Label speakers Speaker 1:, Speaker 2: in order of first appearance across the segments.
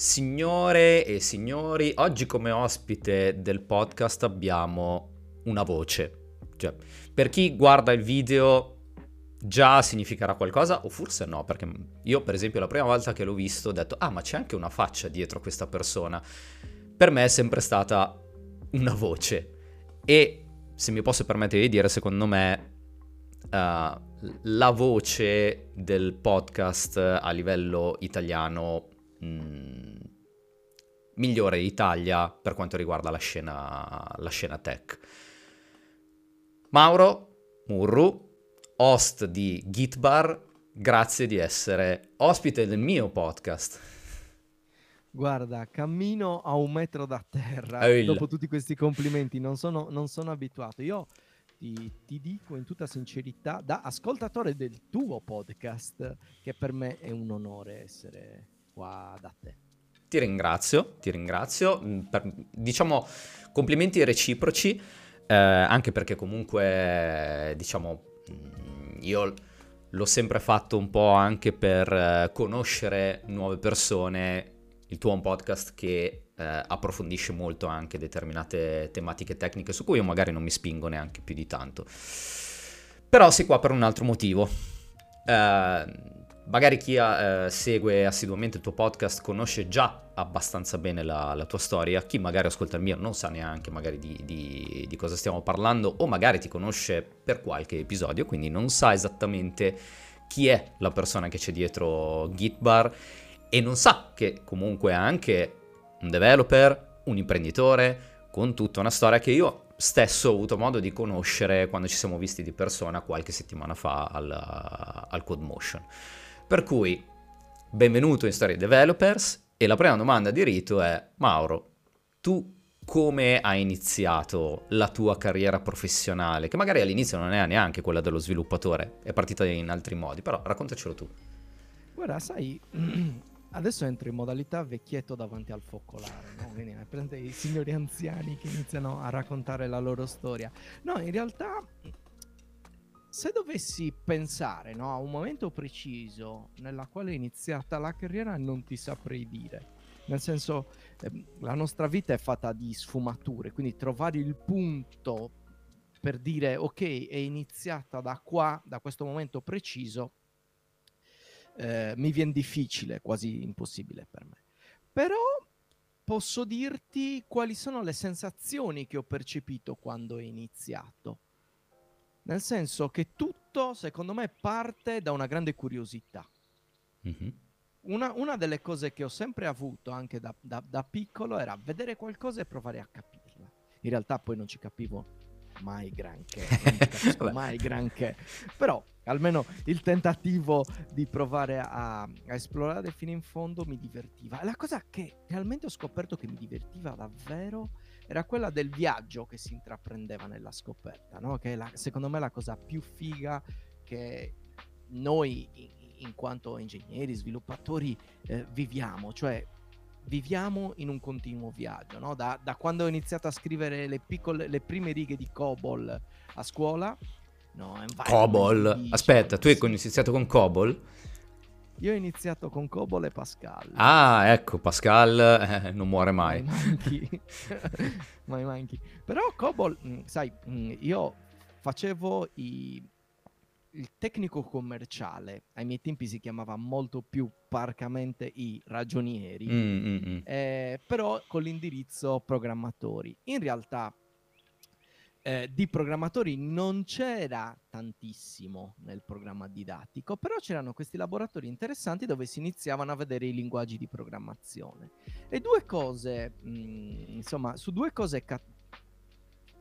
Speaker 1: Signore e signori, oggi come ospite del podcast abbiamo una voce. Cioè, per chi guarda il video già significherà qualcosa o forse no, perché io per esempio la prima volta che l'ho visto ho detto "Ah, ma c'è anche una faccia dietro questa persona". Per me è sempre stata una voce e se mi posso permettere di dire, secondo me uh, la voce del podcast a livello italiano mh, mm, migliore Italia per quanto riguarda la scena, la scena tech. Mauro Murru, host di Gitbar, grazie di essere ospite del mio podcast.
Speaker 2: Guarda, cammino a un metro da terra Eilla. dopo tutti questi complimenti, non sono, non sono abituato. Io ti, ti, dico in tutta sincerità, da ascoltatore del tuo podcast, che per me è un onore essere qua da te.
Speaker 1: Ti ringrazio, ti ringrazio. Mm, per, diciamo complimenti reciproci, eh, anche perché comunque, diciamo, mm, io l'ho sempre fatto un po' anche per eh, conoscere nuove persone. Il tuo un podcast che eh, approfondisce molto anche determinate tematiche tecniche su cui io magari non mi spingo neanche più di tanto. Però sei qua per un altro motivo. Eh, magari chi eh, segue assiduamente il tuo podcast conosce già abbastanza bene la, la, tua storia, chi magari ascolta il mio non sa neanche magari di, di, di, cosa stiamo parlando o magari ti conosce per qualche episodio, quindi non sa esattamente chi è la persona che c'è dietro Gitbar e non sa che comunque è anche un developer, un imprenditore, con tutta una storia che io stesso ho avuto modo di conoscere quando ci siamo visti di persona qualche settimana fa al, al CodeMotion. Per cui, benvenuto in Story Developers e la prima domanda di rito è, Mauro, tu come hai iniziato la tua carriera professionale, che magari all'inizio non è neanche quella dello sviluppatore, è partita in altri modi, però raccontacelo tu.
Speaker 2: Guarda, sai, adesso entro in modalità vecchietto davanti al focolare, no? Quindi prende i signori anziani che iniziano a raccontare la loro storia. No, in realtà se dovessi pensare no, a un momento preciso nella quale è iniziata la carriera, non ti saprei dire. Nel senso, eh, la nostra vita è fatta di sfumature, quindi trovare il punto per dire ok, è iniziata da qua, da questo momento preciso, eh, mi viene difficile, quasi impossibile per me. Però posso dirti quali sono le sensazioni che ho percepito quando è iniziato nel senso che tutto, secondo me, parte da una grande curiosità. Mm-hmm. Una, una, delle cose che ho sempre avuto anche da, da, da, piccolo era vedere qualcosa e provare a capirla. In realtà poi non ci capivo mai granché, non mai granché. Però almeno il tentativo di provare a, a, esplorare fino in fondo mi divertiva. La cosa che realmente ho scoperto che mi divertiva davvero era quella del viaggio che si intraprendeva nella scoperta, no? che è la, secondo me la cosa più figa che noi in, in quanto ingegneri, sviluppatori eh, viviamo, cioè viviamo in un continuo viaggio, no? da, da, quando ho iniziato a scrivere le, piccole, le prime righe di COBOL a scuola. No,
Speaker 1: COBOL, aspetta, tu hai iniziato con COBOL?
Speaker 2: Io ho iniziato con Cobol e Pascal.
Speaker 1: Ah, ecco, Pascal eh, non muore mai.
Speaker 2: Mai manchi. mai manchi. Però Cobol, mm, sai, mm, io facevo i, il tecnico commerciale. Ai miei tempi si chiamava molto più parcamente i ragionieri, mm, mm, mm. eh, però con l'indirizzo programmatori. In realtà eh, di programmatori non c'era tantissimo nel programma didattico, però c'erano questi laboratori interessanti dove si iniziavano a vedere i linguaggi di programmazione. E due cose, mh, mm, insomma, su due cose ca-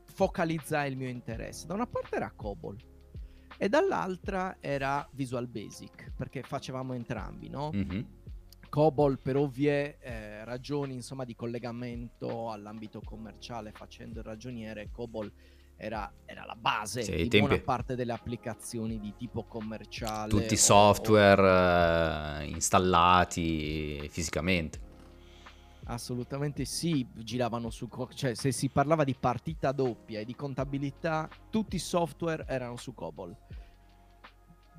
Speaker 2: focalizzai il mio interesse. Da una parte era COBOL e dall'altra era Visual Basic, perché facevamo entrambi, no? Mm-hmm. COBOL per ovvie eh, ragioni insomma, di collegamento all'ambito commerciale facendo il ragioniere, COBOL era, era la base sì, di tempi... buona parte delle applicazioni di tipo commerciale.
Speaker 1: Tutti i software o... eh, installati fisicamente.
Speaker 2: Assolutamente sì, giravano su, cioè se si parlava di partita doppia e di contabilità, tutti i software erano su COBOL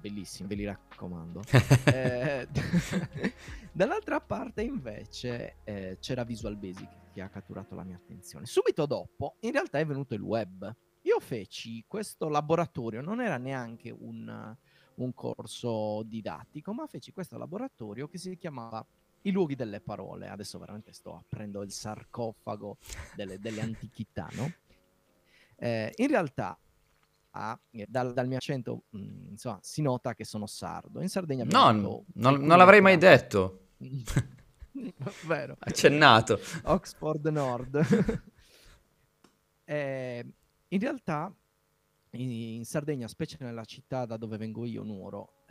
Speaker 2: bellissimi, ve li raccomando. eh, dall'altra parte invece eh, c'era Visual Basic che ha catturato la mia attenzione. Subito dopo, in realtà è venuto il web. Io feci questo laboratorio, non era neanche un, un corso didattico, ma feci questo laboratorio che si chiamava i luoghi delle parole. Adesso veramente sto aprendo il sarcofago delle, delle antichità, no? Eh, in realtà, ah, dal, dal, mio accento, mh, mm, insomma, si nota che sono sardo. In Sardegna
Speaker 1: No, non, non l'avrei mai detto.
Speaker 2: Vero.
Speaker 1: Accennato.
Speaker 2: Oxford Nord. eh, in realtà, in Sardegna, specie nella città da dove vengo io, Nuoro,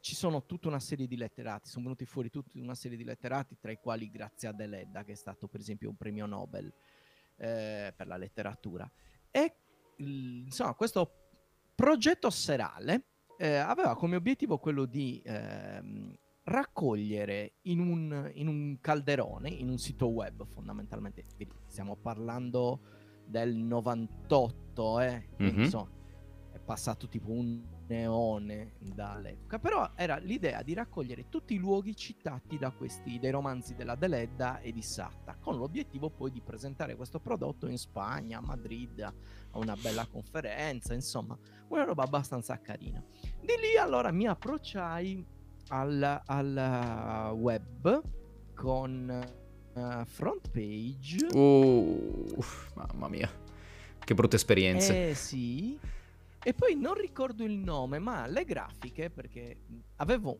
Speaker 2: ci sono tutta una serie di letterati, sono venuti fuori tutta una serie di letterati, tra i quali Grazia Deledda, che è stato per esempio un premio Nobel eh, per la letteratura. E insomma, questo progetto serale eh, aveva come obiettivo quello di eh, raccogliere in un, in un, calderone, in un sito web fondamentalmente, stiamo parlando del 98, eh, mm-hmm. insomma, passato tipo un neone dall'epoca, però era l'idea di raccogliere tutti i luoghi citati da questi, dei romanzi della Deledda e di Satta, con l'obiettivo poi di presentare questo prodotto in Spagna, a Madrid, a una bella conferenza, insomma, una roba abbastanza carina. Di lì allora mi approcciai al, al web con uh, front page.
Speaker 1: Uh, mamma mia, che brutte esperienze.
Speaker 2: Eh sì e poi non ricordo il nome, ma le grafiche, perché avevo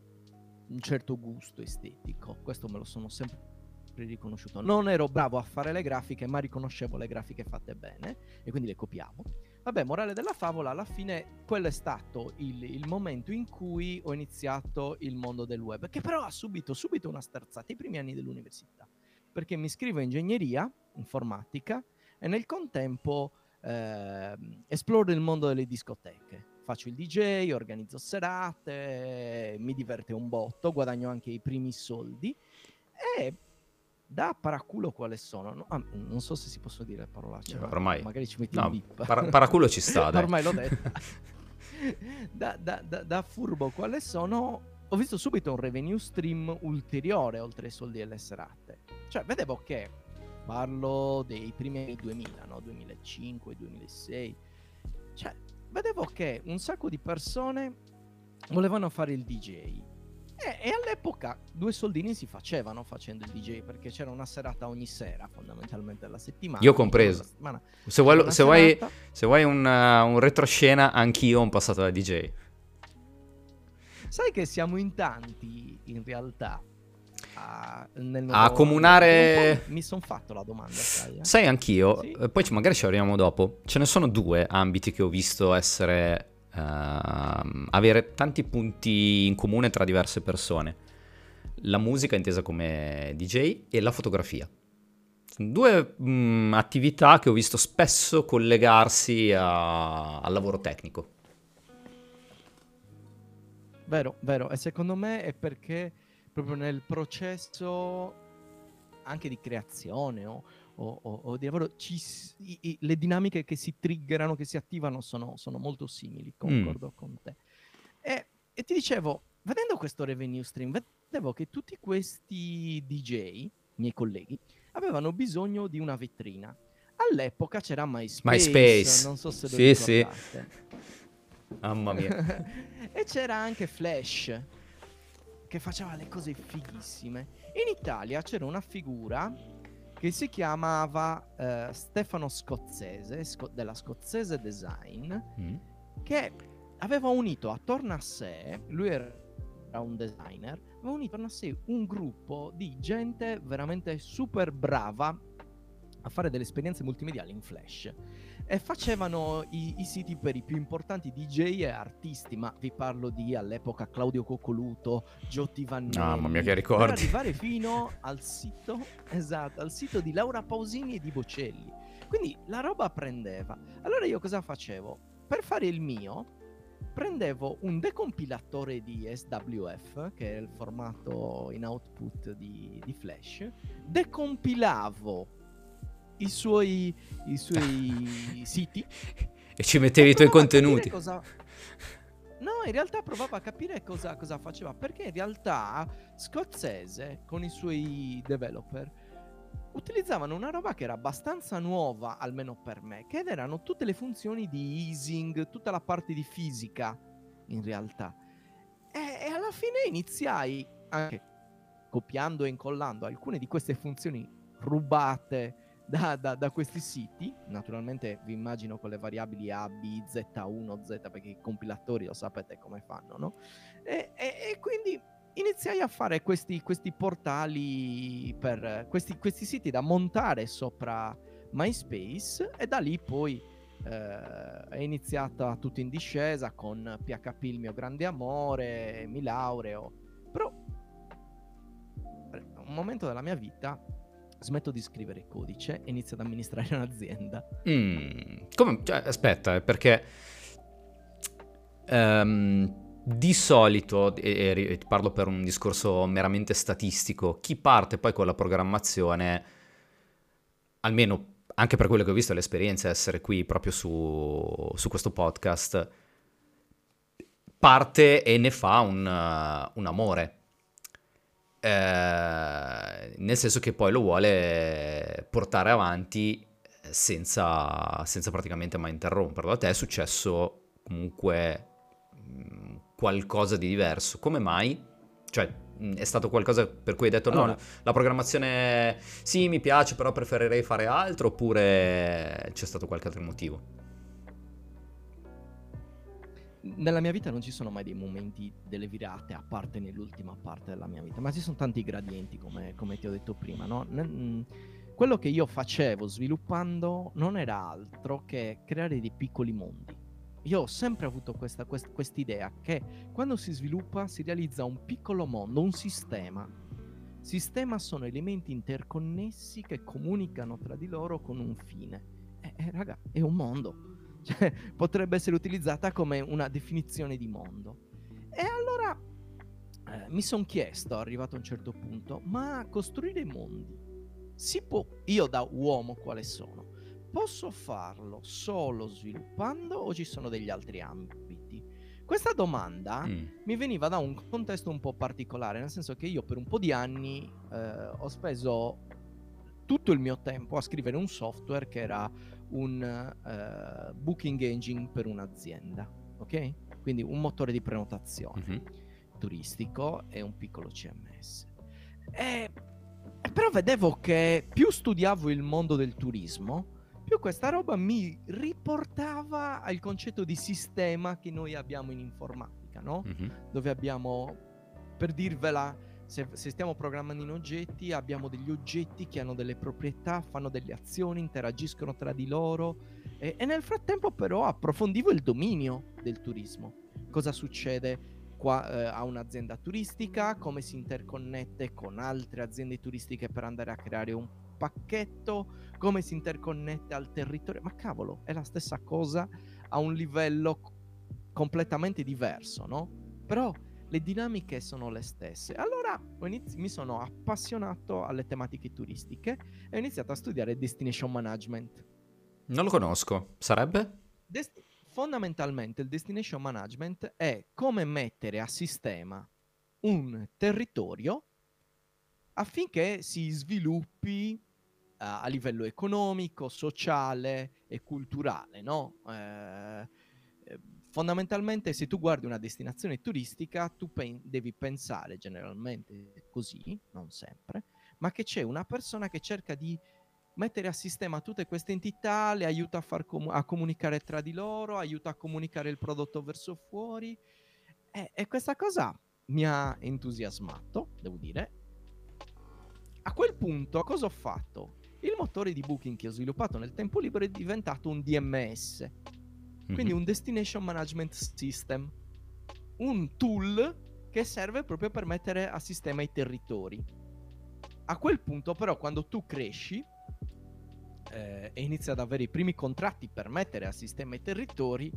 Speaker 2: un certo gusto estetico, questo me lo sono sempre riconosciuto. Non ero bravo a fare le grafiche, ma riconoscevo le grafiche fatte bene e quindi le copiavo. Vabbè, morale della favola, alla fine quello è stato il, il, momento in cui ho iniziato il mondo del web, che però ha subito, subito una sterzata, i primi anni dell'università, perché mi iscrivo a ingegneria informatica e nel contempo eh, esploro il mondo delle discoteche. Faccio il DJ, organizzo serate, mi diverte un botto, guadagno anche i primi soldi e da paraculo quale sono? No, ah, non so se si possono dire parolacce.
Speaker 1: Eh, ormai.
Speaker 2: Magari ci metti
Speaker 1: no,
Speaker 2: un bip.
Speaker 1: Para- paraculo ci sta,
Speaker 2: ormai l'ho detto. da, da, da, da, furbo quale sono? Ho visto subito un revenue stream ulteriore oltre ai soldi delle serate. Cioè, vedevo che Parlo dei primi anni 2000, no? 2005, 2006. Cioè, vedevo che un sacco di persone volevano fare il DJ. E, e, all'epoca due soldini si facevano facendo il DJ perché c'era una serata ogni sera, fondamentalmente alla settimana.
Speaker 1: Io compreso. Se vuoi, se vuoi, se vuoi un, uh, un retroscena, anch'io ho un passato da DJ.
Speaker 2: Sai che siamo in tanti in realtà
Speaker 1: a, a comunare...
Speaker 2: Mi sono fatto la domanda, sai? Eh?
Speaker 1: Sai, anch'io. Sì. Eh, poi magari ci arriviamo dopo. Ce ne sono due ambiti che ho visto essere... Uh, avere tanti punti in comune tra diverse persone. La musica intesa come DJ e la fotografia. Due mh, mm, attività che ho visto spesso collegarsi a, al lavoro tecnico.
Speaker 2: Vero, vero. E secondo me è perché proprio nel processo anche di creazione o, o, o, di lavoro, ci, i, i, le dinamiche che si triggerano, che si attivano sono, sono molto simili, concordo mm. con te. E, e, ti dicevo, vedendo questo revenue stream, vedevo che tutti questi DJ, miei colleghi, avevano bisogno di una vetrina. All'epoca c'era MySpace,
Speaker 1: MySpace.
Speaker 2: non so se lo
Speaker 1: sì, sì. Mamma mia.
Speaker 2: e c'era anche Flash che faceva le cose fighissime. In Italia c'era una figura che si chiamava uh, Stefano Scozzese, sco- della Scozzese Design, mm. che aveva unito attorno a sé, lui era un designer, aveva unito attorno a sé un gruppo di gente veramente super brava a fare delle esperienze multimediali in Flash e facevano i, i, siti per i più importanti DJ e artisti, ma vi parlo di all'epoca Claudio Coccoluto, Giotti Vannelli.
Speaker 1: Mamma mia che ricordi. Per
Speaker 2: arrivare fino al sito, esatto, al sito di Laura Pausini e di Bocelli. Quindi la roba prendeva. Allora io cosa facevo? Per fare il mio, prendevo un decompilatore di SWF, che è il formato in output di, di Flash, decompilavo i suoi, i suoi siti.
Speaker 1: E ci mettevi i tuoi contenuti.
Speaker 2: Cosa... No, in realtà provava a capire cosa, cosa faceva, perché in realtà Scozzese con i suoi developer utilizzavano una roba che era abbastanza nuova, almeno per me, che erano tutte le funzioni di easing, tutta la parte di fisica, in realtà. E, e alla fine iniziai, anche copiando e incollando alcune di queste funzioni rubate da, da, da, questi siti. Naturalmente vi immagino con le variabili A, B, Z1, Z, perché i compilatori lo sapete come fanno, no? E, e, e quindi iniziai a fare questi, questi portali per questi, questi, siti da montare sopra MySpace e da lì poi eh, è iniziata tutto in discesa con PHP il mio grande amore, mi laureo, però un momento della mia vita smetto di scrivere codice e inizio ad amministrare un'azienda.
Speaker 1: Mm, come, cioè, aspetta, eh, perché um, di solito, e, e, parlo per un discorso meramente statistico, chi parte poi con la programmazione, almeno anche per quello che ho visto l'esperienza essere qui proprio su, su questo podcast, parte e ne fa un, un amore eh, nel senso che poi lo vuole portare avanti senza, senza praticamente mai interromperlo. A te è successo comunque mh, qualcosa di diverso. Come mai? Cioè, mh, è stato qualcosa per cui hai detto allora. no, la programmazione sì, mi piace, però preferirei fare altro, oppure c'è stato qualche altro motivo?
Speaker 2: Nella mia vita non ci sono mai dei momenti delle virate, a parte nell'ultima parte della mia vita, ma ci sono tanti gradienti, come, come ti ho detto prima, no? N- quello che io facevo sviluppando non era altro che creare dei piccoli mondi. Io ho sempre avuto questa quest- idea che quando si sviluppa si realizza un piccolo mondo, un sistema. Sistema sono elementi interconnessi che comunicano tra di loro con un fine. Eh, eh, raga, è un mondo cioè, potrebbe essere utilizzata come una definizione di mondo. E allora eh, mi sono chiesto, arrivato a un certo punto, ma costruire mondi si può, io da uomo quale sono, posso farlo solo sviluppando o ci sono degli altri ambiti? Questa domanda mm. mi veniva da un contesto un po' particolare, nel senso che io per un po' di anni eh, ho speso tutto il mio tempo a scrivere un software che era un uh, booking engine per un'azienda, ok? Quindi un motore di prenotazione mm-hmm. turistico e un piccolo CMS. E, però vedevo che più studiavo il mondo del turismo, più questa roba mi riportava al concetto di sistema che noi abbiamo in informatica, no? Mm-hmm. Dove abbiamo, per dirvela, se, se, stiamo programmando in oggetti, abbiamo degli oggetti che hanno delle proprietà, fanno delle azioni, interagiscono tra di loro. E, e nel frattempo, però, approfondivo il dominio del turismo. Cosa succede qua, eh, a un'azienda turistica? Come si interconnette con altre aziende turistiche per andare a creare un pacchetto? Come si interconnette al territorio? Ma cavolo, è la stessa cosa a un livello completamente diverso, no? Però le dinamiche sono le stesse. Allora inizi- mi sono appassionato alle tematiche turistiche e ho iniziato a studiare destination management.
Speaker 1: Non lo conosco, sarebbe?
Speaker 2: Dest- fondamentalmente il destination management è come mettere a sistema un territorio affinché si sviluppi uh, a livello economico, sociale e culturale, no? Eh, fondamentalmente se tu guardi una destinazione turistica tu pen- devi pensare generalmente così, non sempre, ma che c'è una persona che cerca di mettere a sistema tutte queste entità, le aiuta a, com- a comunicare tra di loro, aiuta a comunicare il prodotto verso fuori e, e questa cosa mi ha entusiasmato, devo dire. A quel punto cosa ho fatto? Il motore di booking che ho sviluppato nel tempo libero è diventato un DMS, quindi mhm. un Destination Management System, un tool che serve proprio per mettere a sistema i territori. A quel punto però quando tu cresci eh, e inizi ad avere i primi contratti per mettere a sistema i territori,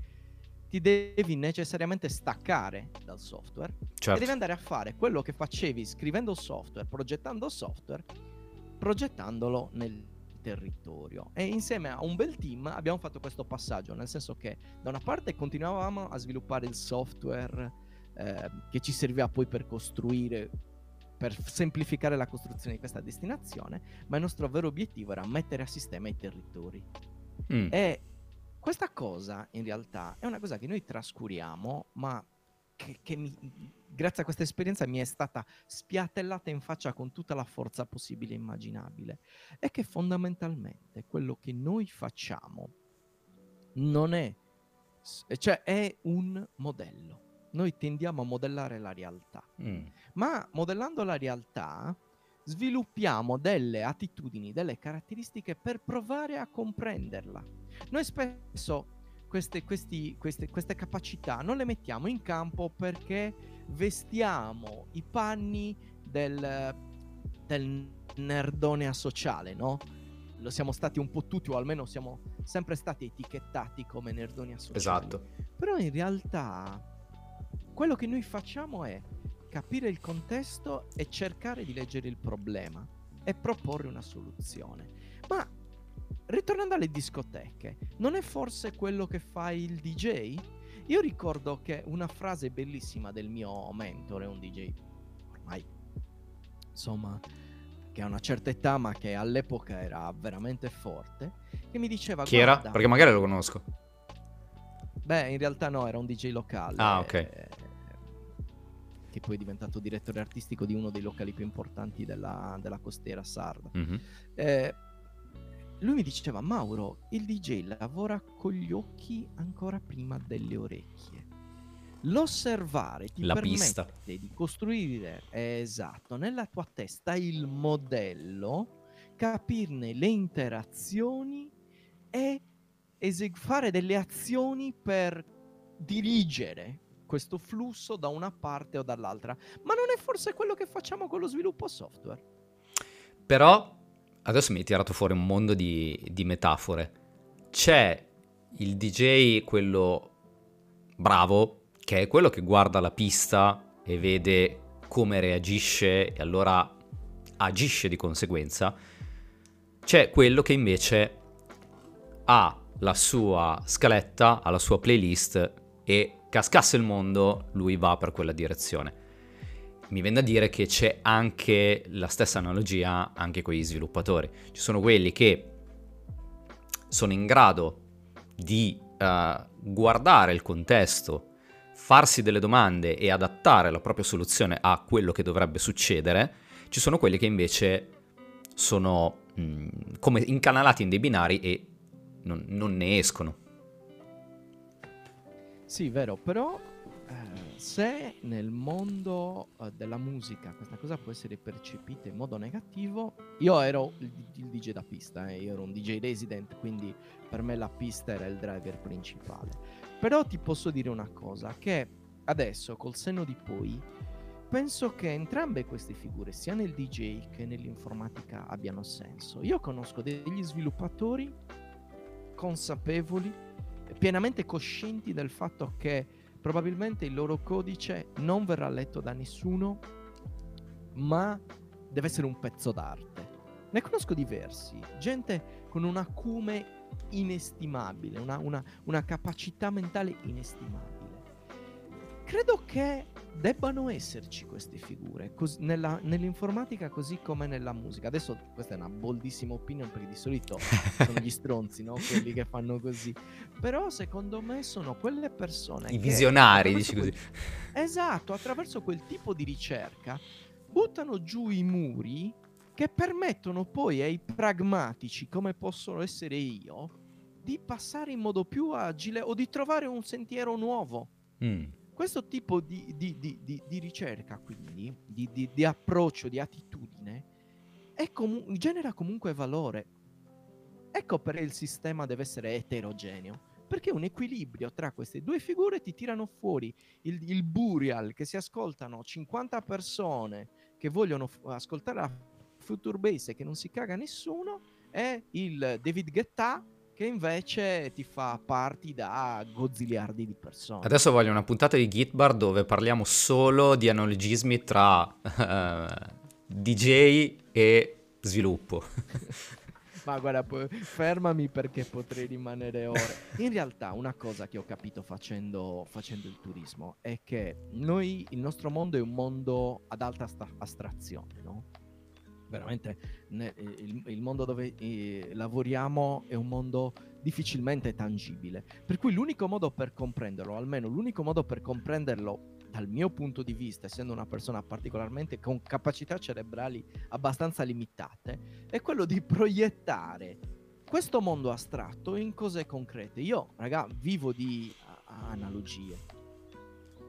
Speaker 2: ti devi necessariamente staccare dal software certo. e devi andare a fare quello che facevi scrivendo software, progettando software, progettandolo nel territorio. E insieme a un bel team abbiamo fatto questo passaggio, nel senso che da una parte continuavamo a sviluppare il software eh, che ci serviva poi per costruire per semplificare la costruzione di questa destinazione, ma il nostro vero obiettivo era mettere a sistema i territori. Mm. E questa cosa in realtà è una cosa che noi trascuriamo, ma che, che mi, grazie a questa esperienza mi è stata spiattellata in faccia con tutta la forza possibile e immaginabile. È che fondamentalmente quello che noi facciamo non è, cioè è un modello. Noi tendiamo a modellare la realtà, mm. ma modellando la realtà sviluppiamo delle attitudini, delle caratteristiche per provare a comprenderla. Noi spesso queste, questi, queste, queste capacità non le mettiamo in campo perché vestiamo i panni del, del nerdone asociale, no? Lo siamo stati un po' tutti, o almeno siamo sempre stati etichettati come nerdoni asociali.
Speaker 1: Esatto.
Speaker 2: Però in realtà quello che noi facciamo è capire il contesto e cercare di leggere il problema e proporre una soluzione. Ma ritornando alle discoteche, non è forse quello che fa il DJ? Io ricordo che una frase bellissima del mio mentore, un DJ ormai insomma che ha una certa età ma che all'epoca era veramente forte, che mi diceva...
Speaker 1: Chi era? Perché magari lo conosco.
Speaker 2: Beh, in realtà no, era un DJ locale.
Speaker 1: Ah, ok. Eh,
Speaker 2: che poi è diventato direttore artistico di uno dei locali più importanti della, della costiera sarda. Mm-hmm. Eh, lui mi diceva, Mauro, il DJ lavora con gli occhi ancora prima delle orecchie. L'osservare ti La permette pista. di costruire, esatto, nella tua testa il modello, capirne le interazioni e eseg- fare delle azioni per dirigere questo flusso da una parte o dall'altra. Ma non è forse quello che facciamo con lo sviluppo software?
Speaker 1: Però adesso mi hai tirato fuori un mondo di, di metafore. C'è il DJ, quello bravo, che è quello che guarda la pista e vede come reagisce e allora agisce di conseguenza. C'è quello che invece ha la sua scaletta, ha la sua playlist e cascasse il mondo, lui va per quella direzione mi viene da dire che c'è anche la stessa analogia anche con gli sviluppatori. Ci sono quelli che sono in grado di uh, guardare il contesto, farsi delle domande e adattare la propria soluzione a quello che dovrebbe succedere. Ci sono quelli che invece sono mh, mm, come incanalati in dei binari e non, non ne escono.
Speaker 2: Sì, vero, però se nel mondo uh, della musica questa cosa può essere percepita in modo negativo, io ero il, il DJ da pista, eh, io ero un DJ resident, quindi per me la pista era il driver principale. Però ti posso dire una cosa, che adesso col senno di poi penso che entrambe queste figure, sia nel DJ che nell'informatica, abbiano senso. Io conosco degli sviluppatori consapevoli, pienamente coscienti del fatto che probabilmente il loro codice non verrà letto da nessuno, ma deve essere un pezzo d'arte. Ne conosco diversi, gente con un acume inestimabile, una, una, una capacità mentale inestimabile. Credo che debbano esserci queste figure cos- nella, nell'informatica così come nella musica. Adesso questa è una boldissima opinion perché di solito sono gli stronzi, no? quelli che fanno così. Però secondo me sono quelle persone...
Speaker 1: I visionari, dici così.
Speaker 2: Esatto, attraverso quel tipo di ricerca buttano giù i muri che permettono poi ai pragmatici, come possono essere io, di passare in modo più agile o di trovare un sentiero nuovo. Mm. Questo tipo di, di, di, di ricerca, quindi, di, approccio, di attitudine, comu- genera comunque valore. Ecco perché il sistema deve essere eterogeneo. Perché un equilibrio tra queste due figure ti tirano fuori il, il burial che si ascoltano 50 persone che vogliono f- ascoltare la Future Base e che non si caga nessuno e il David Guetta che invece ti fa parti da gozziliardi di persone.
Speaker 1: Adesso voglio una puntata di Gitbar dove parliamo solo di analogismi tra uh, eh, DJ e sviluppo.
Speaker 2: Ma guarda, fermami perché potrei rimanere ore. In realtà, una cosa che ho capito facendo, facendo il turismo è che noi, il nostro mondo è un mondo ad alta sta- astrazione, no? Veramente ne, il, il, mondo dove eh, lavoriamo è un mondo difficilmente tangibile. Per cui l'unico modo per comprenderlo, almeno l'unico modo per comprenderlo dal mio punto di vista, essendo una persona particolarmente con capacità cerebrali abbastanza limitate, è quello di proiettare questo mondo astratto in cose concrete. Io, raga, vivo di analogie.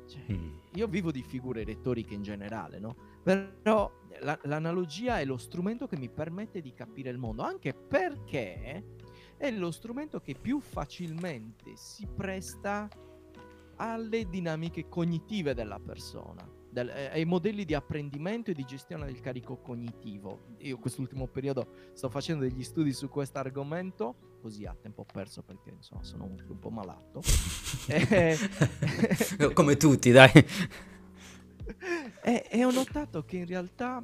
Speaker 2: Cioè, mm. Io vivo di figure retoriche in generale, no? Però la- l'analogia è lo strumento che mi permette di capire il mondo, anche perché è lo strumento che più facilmente si presta alle dinamiche cognitive della persona, del, eh, ai modelli di apprendimento e di gestione del carico cognitivo. Io quest'ultimo periodo sto facendo degli studi su questo argomento, così a tempo perso perché insomma sono un, un po' malato.
Speaker 1: e... Come tutti, dai.
Speaker 2: e, e ho notato che in realtà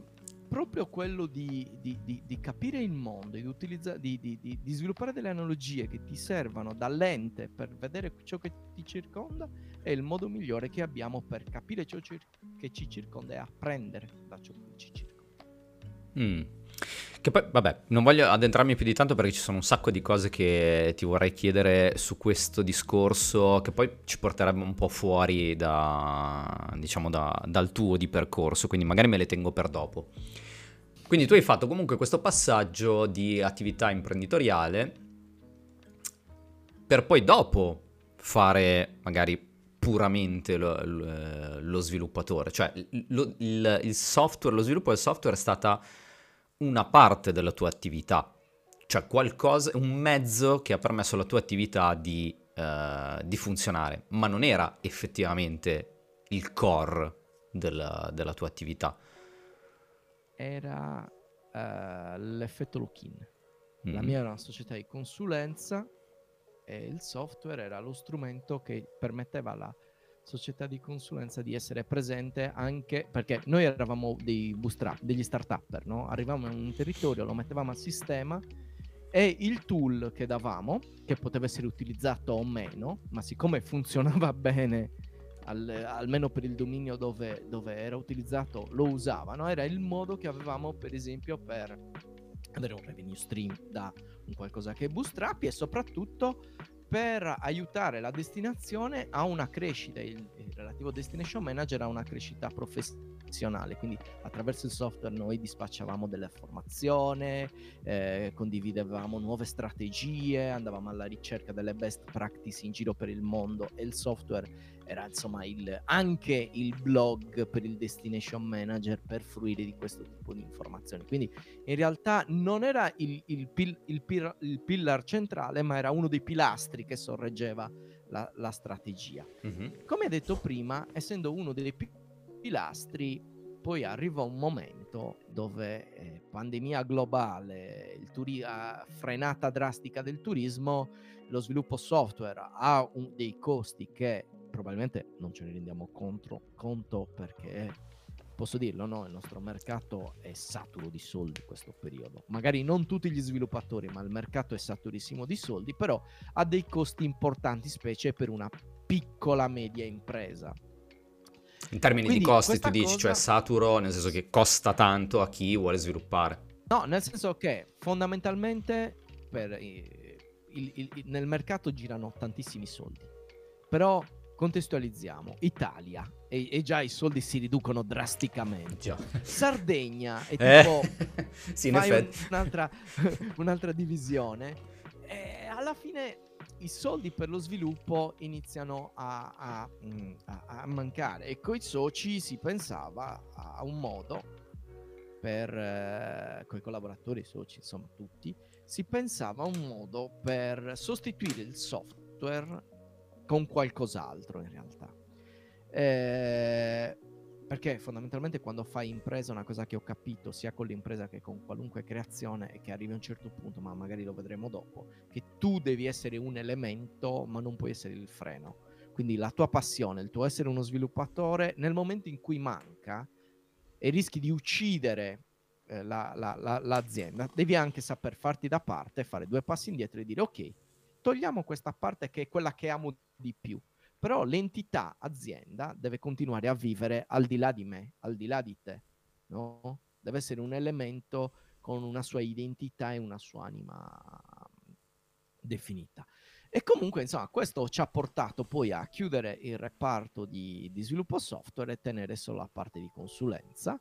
Speaker 2: proprio quello di, di, di, di capire il mondo, utilizza- di, sviluppare delle analogie che ti servano da lente per vedere ciò che ti circonda è il modo migliore che abbiamo per capire ciò che ci circonda e apprendere da ciò che ci circonda.
Speaker 1: Mm. Che poi, vabbè, non voglio addentrarmi più di tanto perché ci sono un sacco di cose che ti vorrei chiedere su questo discorso che poi ci porterebbe un po' fuori da, diciamo, da, dal tuo di percorso, quindi magari me le tengo per dopo. Quindi tu hai fatto comunque questo passaggio di attività imprenditoriale per poi dopo fare magari puramente lo, lo, lo sviluppatore, cioè lo, il, il software, lo sviluppo del software è stata una parte della tua attività, cioè qualcosa, un mezzo che ha permesso alla tua attività di, uh, di funzionare, ma non era effettivamente il core della, della tua attività
Speaker 2: era uh, l'effetto lock-in. Mm-hmm. La mia era una società di consulenza e il software era lo strumento che permetteva alla società di consulenza di essere presente anche perché noi eravamo dei bootstrap, degli start-upper, no? Arrivavamo in un territorio, lo mettevamo al sistema e il tool che davamo, che poteva essere utilizzato o meno, ma siccome funzionava bene al, almeno per il dominio dove, dove, era utilizzato, lo usavano, era il modo che avevamo per esempio per avere un revenue stream da un qualcosa che bootstrap e soprattutto per aiutare la destinazione a una crescita, il, il relativo destination manager a una crescita professionale, quindi attraverso il software noi dispacciavamo della formazione, eh, condividevamo nuove strategie, andavamo alla ricerca delle best practice in giro per il mondo e il software era insomma il, anche il blog per il destination manager per fruire di questo tipo di informazioni. Quindi in realtà non era il, il, pil, il, pil, il pillar centrale, ma era uno dei pilastri che sorreggeva la, la strategia. Mm-hmm. Come detto prima, essendo uno dei pilastri, poi arriva un momento dove eh, pandemia globale, il turi- frenata drastica del turismo, lo sviluppo software ha un, dei costi che probabilmente non ce ne rendiamo conto, conto perché posso dirlo, no? il nostro mercato è saturo di soldi in questo periodo. Magari non tutti gli sviluppatori, ma il mercato è saturissimo di soldi, però ha dei costi importanti, specie per una piccola media impresa.
Speaker 1: In termini Quindi, di costi, tu dici, cosa... cioè saturo, nel senso che costa tanto a chi vuole sviluppare.
Speaker 2: No, nel senso che fondamentalmente per, il, il, il, nel mercato girano tantissimi soldi. Però contestualizziamo, Italia e, e, già i soldi si riducono drasticamente. Già. Sardegna è eh, tipo eh, sì, in effetti. un'altra, un'altra divisione e alla fine i soldi per lo sviluppo iniziano a, a, mm, a, a mancare e coi soci si pensava a un modo per eh, con i collaboratori, i soci, insomma tutti, si pensava a un modo per sostituire il software con qualcos'altro in realtà. Eh, perché fondamentalmente quando fai impresa una cosa che ho capito sia con l'impresa che con qualunque creazione è che arrivi a un certo punto, ma magari lo vedremo dopo, che tu devi essere un elemento ma non puoi essere il freno. Quindi la tua passione, il tuo essere uno sviluppatore, nel momento in cui manca e rischi di uccidere eh, la, la, la, l'azienda, devi anche saper farti da parte, fare due passi indietro e dire ok, togliamo questa parte che è quella che amo di più, però l'entità azienda deve continuare a vivere al di là di me, al di là di te, no? Deve essere un elemento con una sua identità e una sua anima definita. E comunque, insomma, questo ci ha portato poi a chiudere il reparto di, di sviluppo software e tenere solo la parte di consulenza.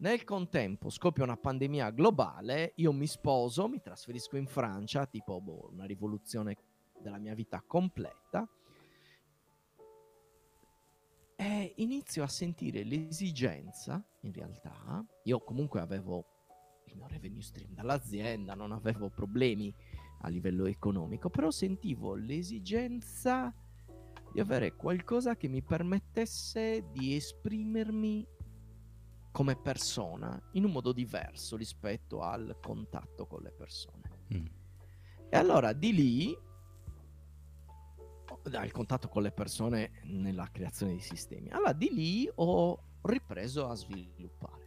Speaker 2: Nel contempo scoppia una pandemia globale, io mi sposo, mi trasferisco in Francia, tipo boh, una rivoluzione della mia vita completa, inizio a sentire l'esigenza, in realtà, io comunque avevo il mio revenue stream dall'azienda, non avevo problemi a livello economico, però sentivo l'esigenza di avere qualcosa che mi permettesse di esprimermi come persona in un modo diverso rispetto al contatto con le persone. Mm. E allora di lì, dal contatto con le persone nella creazione di sistemi, allora di lì ho ripreso a sviluppare.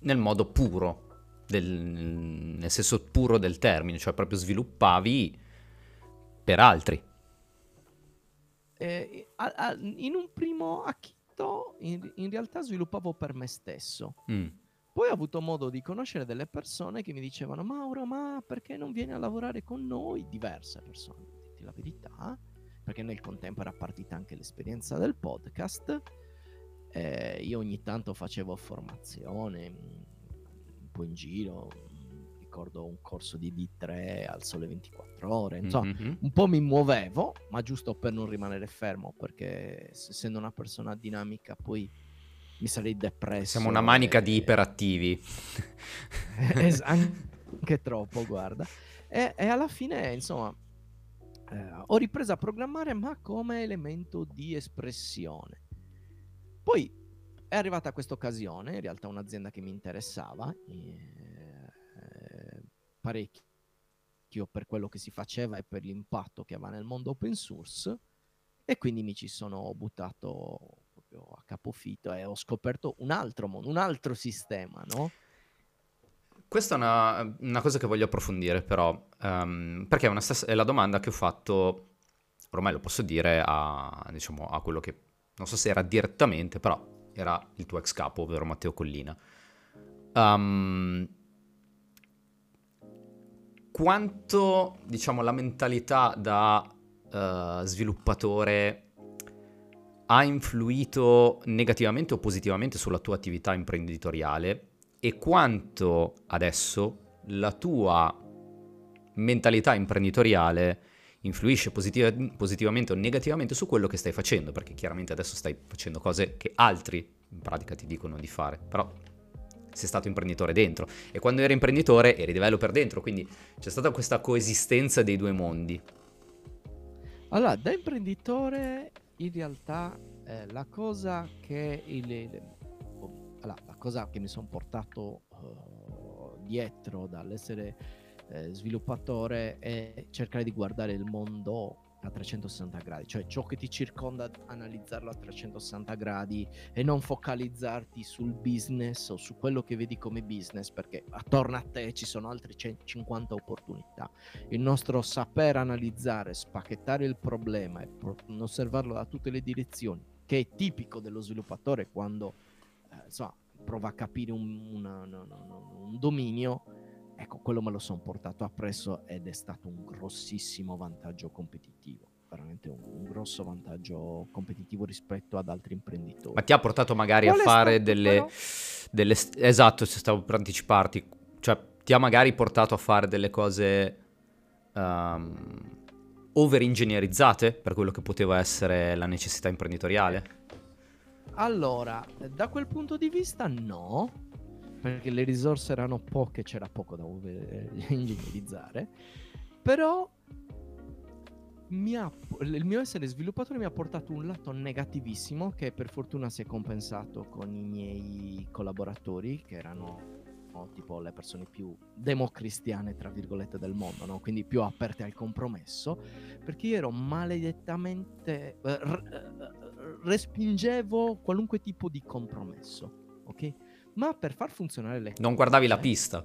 Speaker 1: Nel modo puro, del, nel senso puro del termine, cioè proprio sviluppavi per altri.
Speaker 2: Eh, a, a, in un primo acchito, in, in, realtà sviluppavo per me stesso. Mm. Poi ho avuto modo di conoscere delle persone che mi dicevano: Mauro, ma perché non vieni a lavorare con noi? Diverse persone, la verità, perché nel contempo era partita anche l'esperienza del podcast. Eh, io ogni tanto facevo formazione po' in giro, ricordo un corso di D3 al sole 24 ore, insomma, mm-hmm. un po' mi muovevo, ma giusto per non rimanere fermo, perché essendo una persona dinamica poi mi sarei depresso.
Speaker 1: Siamo una manica e... di iperattivi.
Speaker 2: anche troppo, guarda. E, e alla fine, insomma, eh, ho ripreso a programmare, ma come elemento di espressione. Poi è arrivata questa occasione, in realtà un'azienda che mi interessava eh, parecchio per quello che si faceva e per l'impatto che aveva nel mondo open source e quindi mi ci sono buttato proprio a capofitto e ho scoperto un altro mondo, un altro sistema, no?
Speaker 1: Questa è una, una cosa che voglio approfondire però, um, perché è, stessa, è, la domanda che ho fatto, ormai lo posso dire, a, diciamo, a quello che, non so se era direttamente, però era il tuo ex capo, ovvero Matteo Collina. Um, quanto, diciamo, la mentalità da uh, sviluppatore ha influito negativamente o positivamente sulla tua attività imprenditoriale e quanto adesso la tua mentalità imprenditoriale influisce positiva- positivamente o negativamente su quello che stai facendo, perché chiaramente adesso stai facendo cose che altri in pratica ti dicono di fare, però sei stato imprenditore dentro. E quando eri imprenditore eri developer dentro, quindi c'è stata questa coesistenza dei due mondi.
Speaker 2: Allora, da imprenditore in realtà eh, la cosa che il, cosa che mi sono portato uh, dietro dall'essere eh, sviluppatore è cercare di guardare il mondo a 360 gradi, cioè ciò che ti circonda, analizzarlo a 360 gradi e non focalizzarti sul business o su quello che vedi come business, perché attorno a te ci sono altre 50 opportunità. Il nostro saper analizzare, spacchettare il problema e osservarlo da tutte le direzioni, che è tipico dello sviluppatore quando eh, insomma, prova a capire un, una, una, un dominio Ecco, quello me lo sono portato appresso ed è stato un grossissimo vantaggio competitivo veramente un, un, grosso vantaggio competitivo rispetto ad altri imprenditori.
Speaker 1: Ma ti ha portato magari Qual a fare delle, delle, Esatto, se stavo per anticiparti. Cioè, ti ha magari portato a fare delle cose um, over ingegnerizzate per quello che poteva essere la necessità imprenditoriale?
Speaker 2: Allora, da quel punto di vista no, perché le risorse erano poche, c'era poco da ingegnerizzare, però ha, il mio essere sviluppatore mi ha portato un lato negativissimo che per fortuna si è compensato con i miei collaboratori che erano no, tipo le persone più democristiane tra virgolette del mondo, no? quindi più aperte al compromesso, perché io ero maledettamente eh, r- respingevo qualunque tipo di compromesso, ok? ma per far funzionare le
Speaker 1: cose. Non guardavi la pista.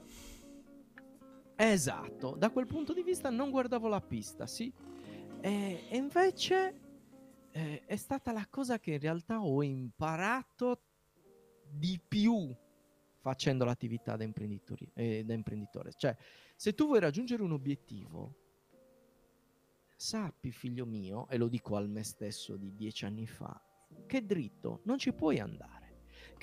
Speaker 2: Esatto, da quel punto di vista non guardavo la pista, sì. E, e invece eh, è stata la cosa che in realtà ho imparato di più facendo l'attività da, eh, da imprenditore. Cioè, se tu vuoi raggiungere un obiettivo, sappi, figlio mio, e lo dico al me stesso di dieci anni fa, che dritto non ci puoi andare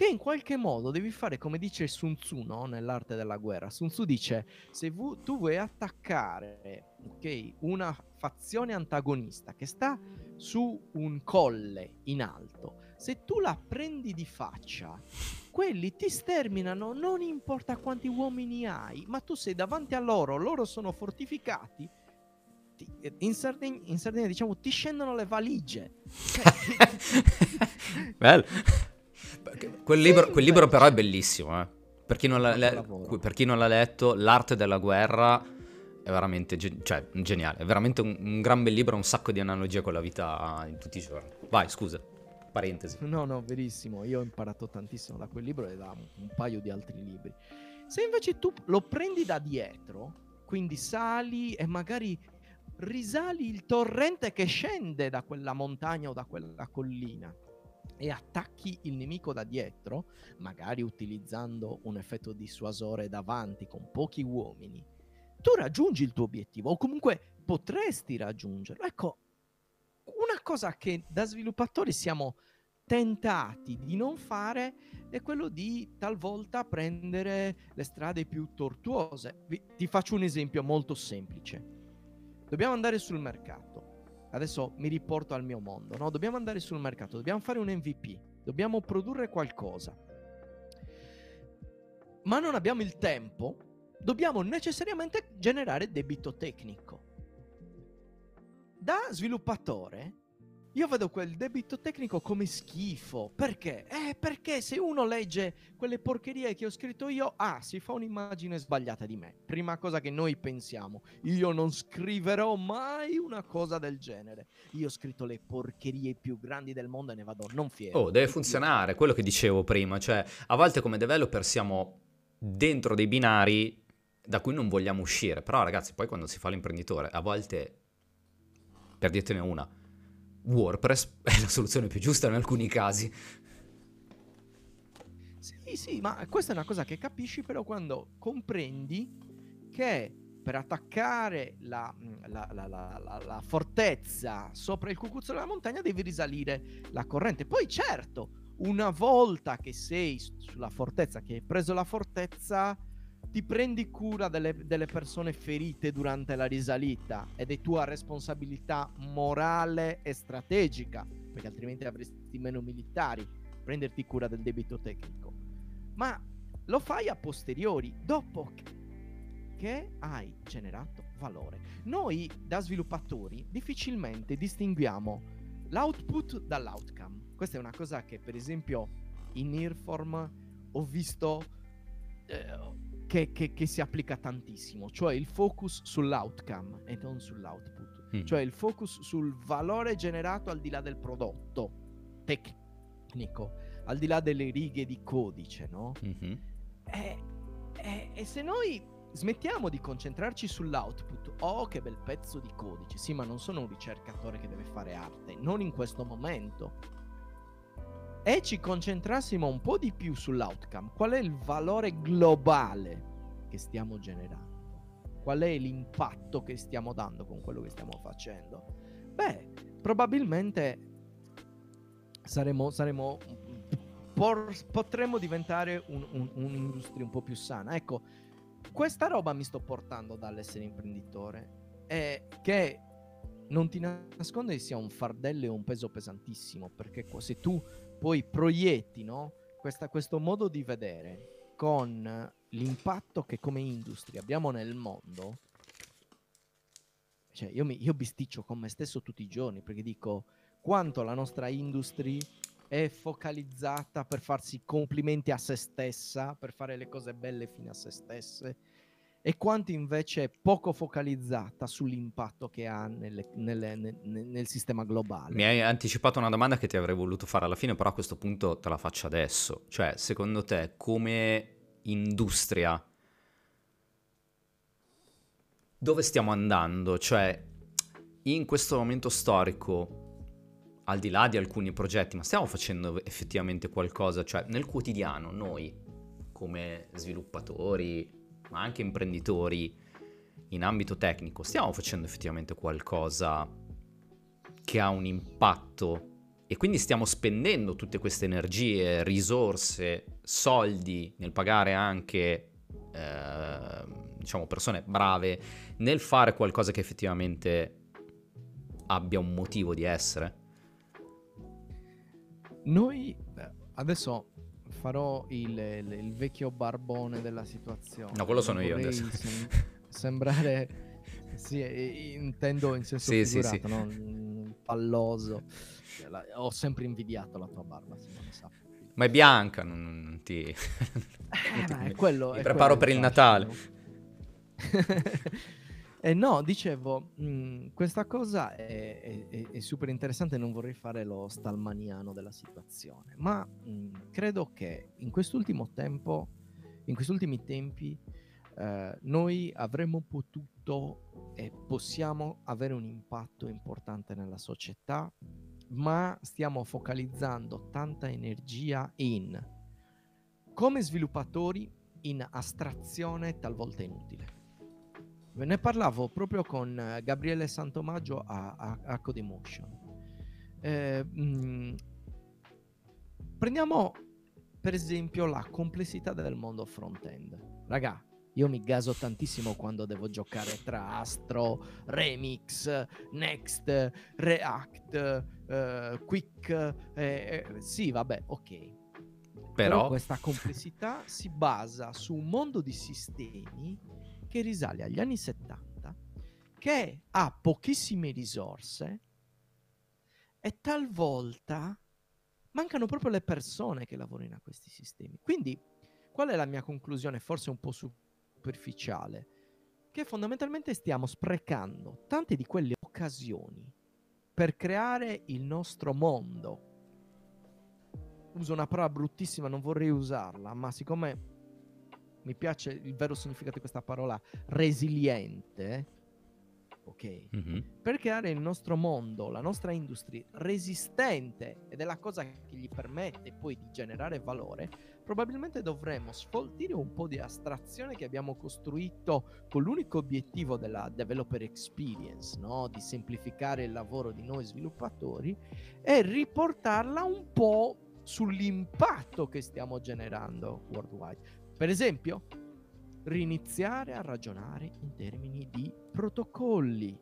Speaker 2: che in qualche modo devi fare come dice Sun Tzu no? nell'arte della guerra. Sun Tzu dice, se vu- tu vuoi attaccare okay, una fazione antagonista che sta su un colle in alto, se tu la prendi di faccia, quelli ti sterminano, non importa quanti uomini hai, ma tu sei davanti a loro, loro sono fortificati, in Sardegna, in Sardegna diciamo ti scendono le valigie.
Speaker 1: Bello. Quel libro, quel libro però è bellissimo, eh. per, chi le- per, chi non l'ha letto, L'arte della guerra è veramente gen- cioè, geniale, è veramente un, un, gran bel libro, un sacco di analogie con la vita in tutti i giorni. Vai, scusa, parentesi.
Speaker 2: No, no, verissimo, io ho imparato tantissimo da quel libro e da un, un paio di altri libri. Se invece tu lo prendi da dietro, quindi sali e magari risali il torrente che scende da quella montagna o da quella collina e attacchi il nemico da dietro, magari utilizzando un effetto dissuasore davanti con pochi uomini, tu raggiungi il tuo obiettivo o comunque potresti raggiungerlo. Ecco, una cosa che da sviluppatori siamo tentati di non fare è quello di talvolta prendere le strade più tortuose. Vi, ti faccio un esempio molto semplice. Dobbiamo andare sul mercato adesso mi riporto al mio mondo, no? Dobbiamo andare sul mercato, dobbiamo fare un MVP, dobbiamo produrre qualcosa. Ma non abbiamo il tempo, dobbiamo necessariamente generare debito tecnico. Da sviluppatore io vedo quel debito tecnico come schifo. Perché? Eh, perché se uno legge quelle porcherie che ho scritto io, ah, si fa un'immagine sbagliata di me. Prima cosa che noi pensiamo. Io non scriverò mai una cosa del genere. Io ho scritto le porcherie più grandi del mondo e ne vado non fiero.
Speaker 1: Oh, deve funzionare, quello che dicevo prima. Cioè, a volte come developer siamo dentro dei binari da cui non vogliamo uscire. Però, ragazzi, poi quando si fa l'imprenditore, a volte, per dirtene una WordPress è la soluzione più giusta in alcuni casi.
Speaker 2: Sì, sì, ma questa è una cosa che capisci però quando comprendi che per attaccare la, la, la, la, fortezza sopra il cucuzzolo della montagna devi risalire la corrente. Poi certo, una volta che sei sulla fortezza, che hai preso la fortezza, ti prendi cura delle, delle, persone ferite durante la risalita ed è tua responsabilità morale e strategica, perché altrimenti avresti meno militari, prenderti cura del debito tecnico. Ma lo fai a posteriori, dopo che hai generato valore. Noi da sviluppatori difficilmente distinguiamo l'output dall'outcome. Questa è una cosa che per esempio in Earform ho visto... Eh, che, che, che, si applica tantissimo, cioè il focus sull'outcome e non sull'output, mm. cioè il focus sul valore generato al di là del prodotto tecnico, al di là delle righe di codice, no? Mm-hmm. E, e, e se noi smettiamo di concentrarci sull'output, oh che bel pezzo di codice, sì ma non sono un ricercatore che deve fare arte, non in questo momento e ci concentrassimo un po' di più sull'outcome, qual è il valore globale che stiamo generando? Qual è l'impatto che stiamo dando con quello che stiamo facendo? Beh, probabilmente saremo, saremo por, potremmo diventare un, un, un'industria un po' più sana. Ecco, questa roba mi sto portando dall'essere imprenditore, è che non ti nasconde che sia un fardello e un peso pesantissimo, perché se tu poi proietti no? Questa, questo modo di vedere con l'impatto che come industria abbiamo nel mondo, cioè io, mi, io bisticcio con me stesso tutti i giorni perché dico quanto la nostra industria è focalizzata per farsi complimenti a se stessa, per fare le cose belle fino a se stesse e quanto invece è poco focalizzata sull'impatto che ha nelle, nelle, nel, nel sistema globale.
Speaker 1: Mi hai anticipato una domanda che ti avrei voluto fare alla fine, però a questo punto te la faccio adesso. Cioè, secondo te, come industria, dove stiamo andando? Cioè, in questo momento storico, al di là di alcuni progetti, ma stiamo facendo effettivamente qualcosa? Cioè, nel quotidiano, noi, come sviluppatori, ma anche imprenditori in ambito tecnico, stiamo facendo effettivamente qualcosa che ha un impatto e quindi stiamo spendendo tutte queste energie, risorse, soldi nel pagare anche eh, diciamo persone brave nel fare qualcosa che effettivamente abbia un motivo di essere.
Speaker 2: Noi adesso farò il, il, il, vecchio barbone della situazione.
Speaker 1: No, quello sono io adesso.
Speaker 2: Sem- sembrare... Sì, intendo in senso sì, figurato, sì, sì. no? palloso. Ho sempre invidiato la tua barba, se non lo sa.
Speaker 1: Ma è bianca, non, non ti...
Speaker 2: Eh, non ti... quello,
Speaker 1: mi preparo per il Natale.
Speaker 2: Eh, no, dicevo, mh, mm, questa cosa è, è, è, super interessante, non vorrei fare lo stalmaniano della situazione, ma mh, mm, credo che in quest'ultimo tempo, in questi ultimi tempi, eh, noi avremmo potuto e possiamo avere un impatto importante nella società, ma stiamo focalizzando tanta energia in, come sviluppatori, in astrazione talvolta inutile Ve ne parlavo proprio con eh, Gabriele Santomaggio a, a, a Codemotion. Eh, mh, mm, prendiamo per esempio la complessità del mondo front-end. Raga, io mi gaso tantissimo quando devo giocare tra Astro, Remix, Next, React, uh, Quick. Eh, eh, sì, vabbè, ok. Però... Però questa complessità si basa su un mondo di sistemi che risale agli anni 70, che ha pochissime risorse e talvolta mancano proprio le persone che lavorano a questi sistemi. Quindi, qual è la mia conclusione? Forse un po' superficiale. Che fondamentalmente stiamo sprecando tante di quelle occasioni per creare il nostro mondo. Uso una parola bruttissima, non vorrei usarla, ma siccome mi piace il vero significato di questa parola, resiliente, ok? Mm-hmm. Per creare il nostro mondo, la nostra industria resistente ed è la cosa che gli permette poi di generare valore, probabilmente dovremmo sfoltire un po' di astrazione che abbiamo costruito con l'unico obiettivo della developer experience, no? di semplificare il lavoro di noi sviluppatori e riportarla un po' sull'impatto che stiamo generando worldwide. Per esempio, riniziare a ragionare in termini di protocolli.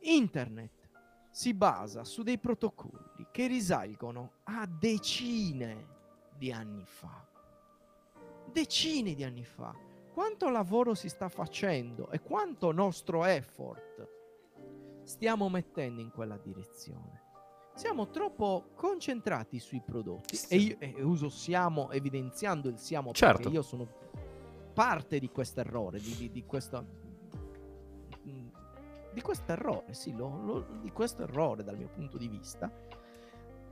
Speaker 2: Internet si basa su dei protocolli che risalgono a decine di anni fa. Decine di anni fa. Quanto lavoro si sta facendo e quanto nostro effort stiamo mettendo in quella direzione? Siamo troppo concentrati sui prodotti sì. e, io, e uso siamo evidenziando il siamo certo. perché io sono parte di questo errore, di, di, di questo di questo errore, sì, lo, lo, di questo errore dal mio punto di vista.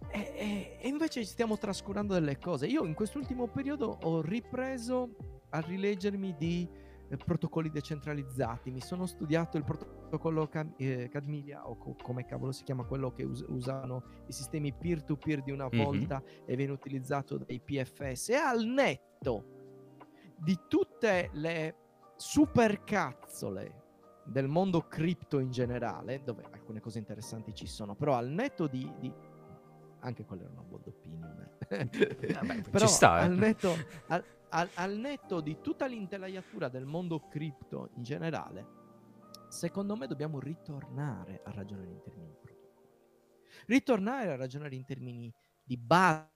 Speaker 2: E, e, e, invece stiamo trascurando delle cose. Io in quest'ultimo periodo ho ripreso a rileggermi di protocolli decentralizzati. Mi sono studiato il protocollo Cam- eh, Cadmilia o co- come cavolo si chiama quello che us- usano i sistemi peer-to-peer di una mm-hmm. volta e viene utilizzato dai PFS. E al netto di tutte le supercazzole del mondo cripto in generale, dove alcune cose interessanti ci sono, però al netto di, di anche quella era una bold opinion. Eh.
Speaker 1: Vabbè, Però ci sta,
Speaker 2: eh. al, netto, al, al, al, netto di tutta l'intelaiatura del mondo cripto in generale, secondo me dobbiamo ritornare a ragionare in termini di protocolli. Ritornare a ragionare in termini di base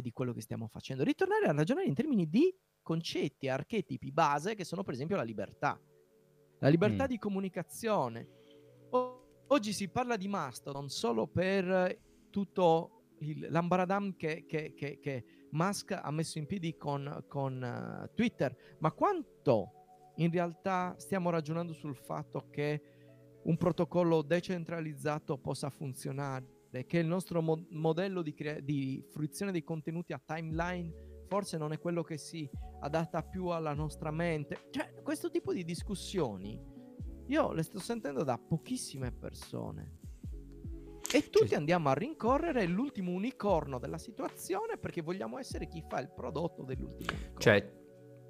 Speaker 2: di quello che stiamo facendo. Ritornare a ragionare in termini di concetti, archetipi base che sono per esempio la libertà. La libertà mm. di comunicazione. O- oggi si parla di Mastodon solo per tutto il, l'ambaradam che, che, che, che, Musk ha messo in piedi con, con uh, Twitter, ma quanto in realtà stiamo ragionando sul fatto che un protocollo decentralizzato possa funzionare, che il nostro mo- modello di, crea- di fruizione dei contenuti a timeline forse non è quello che si adatta più alla nostra mente. Cioè, questo tipo di discussioni io le sto sentendo da pochissime persone. E tutti andiamo a rincorrere l'ultimo unicorno della situazione perché vogliamo essere chi fa il prodotto dell'ultimo unicorno.
Speaker 1: Cioè,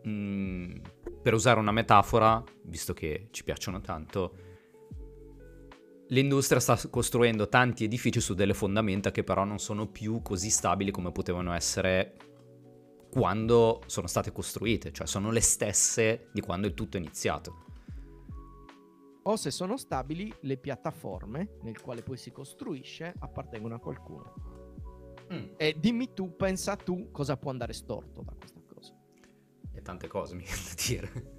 Speaker 1: mh, mm, per usare una metafora, visto che ci piacciono tanto, l'industria sta costruendo tanti edifici su delle fondamenta che però non sono più così stabili come potevano essere quando sono state costruite, cioè sono le stesse di quando il tutto è iniziato.
Speaker 2: O se sono stabili, le piattaforme nel quale poi si costruisce appartengono a qualcuno. Mm. E dimmi tu, pensa tu cosa può andare storto da questa cosa.
Speaker 1: E tante cose mi viene da dire.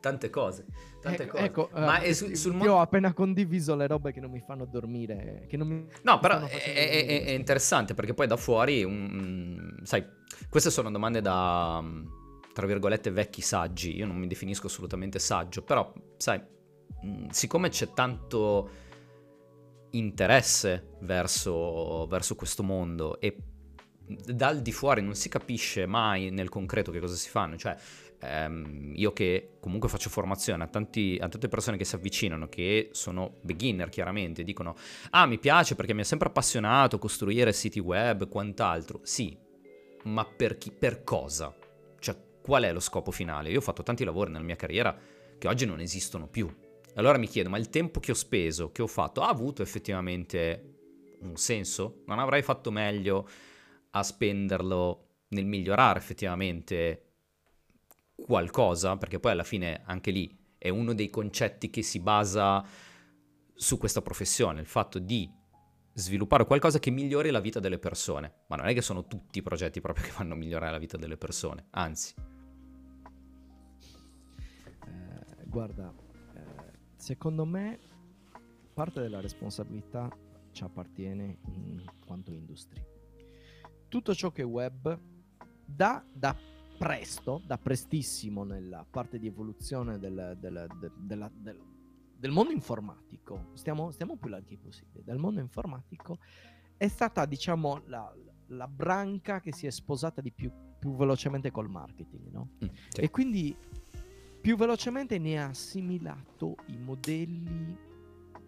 Speaker 1: tante cose, tante
Speaker 2: ecco,
Speaker 1: cose.
Speaker 2: Ecco, Ma uh, su, sul io ho appena condiviso le robe che non mi fanno dormire. Che non mi,
Speaker 1: no, però è, è, è, interessante perché poi da fuori, um, sai, queste sono domande da, tra virgolette, vecchi saggi. Io non mi definisco assolutamente saggio, però, sai, mm, siccome c'è tanto interesse verso, verso questo mondo e dal di fuori non si capisce mai nel concreto che cosa si fanno, cioè ehm, io che comunque faccio formazione a, tanti, a, tante persone che si avvicinano, che sono beginner chiaramente, dicono ah mi piace perché mi è sempre appassionato costruire siti web e quant'altro, sì, ma per, chi, per cosa? Cioè qual è lo scopo finale? Io ho fatto tanti lavori nella mia carriera che oggi non esistono più. Allora mi chiedo, ma il tempo che ho speso, che ho fatto, ha avuto effettivamente un senso? Non avrei fatto meglio a spenderlo nel migliorare effettivamente qualcosa, perché poi alla fine anche lì è uno dei concetti che si basa su questa professione, il fatto di sviluppare qualcosa che migliori la vita delle persone. Ma non è che sono tutti i progetti proprio che vanno a migliorare la vita delle persone, anzi.
Speaker 2: Eh, guarda, secondo me parte della responsabilità ci appartiene in quanto industria. Tutto ciò che è web dà da presto, da prestissimo nella parte di evoluzione del, del, del, del, del mondo informatico, stiamo, stiamo, più larghi possibile, del mondo informatico, è stata diciamo la, la branca che si è sposata di più, più velocemente col marketing, no? Mm, sì. E quindi più velocemente ne ha assimilato i modelli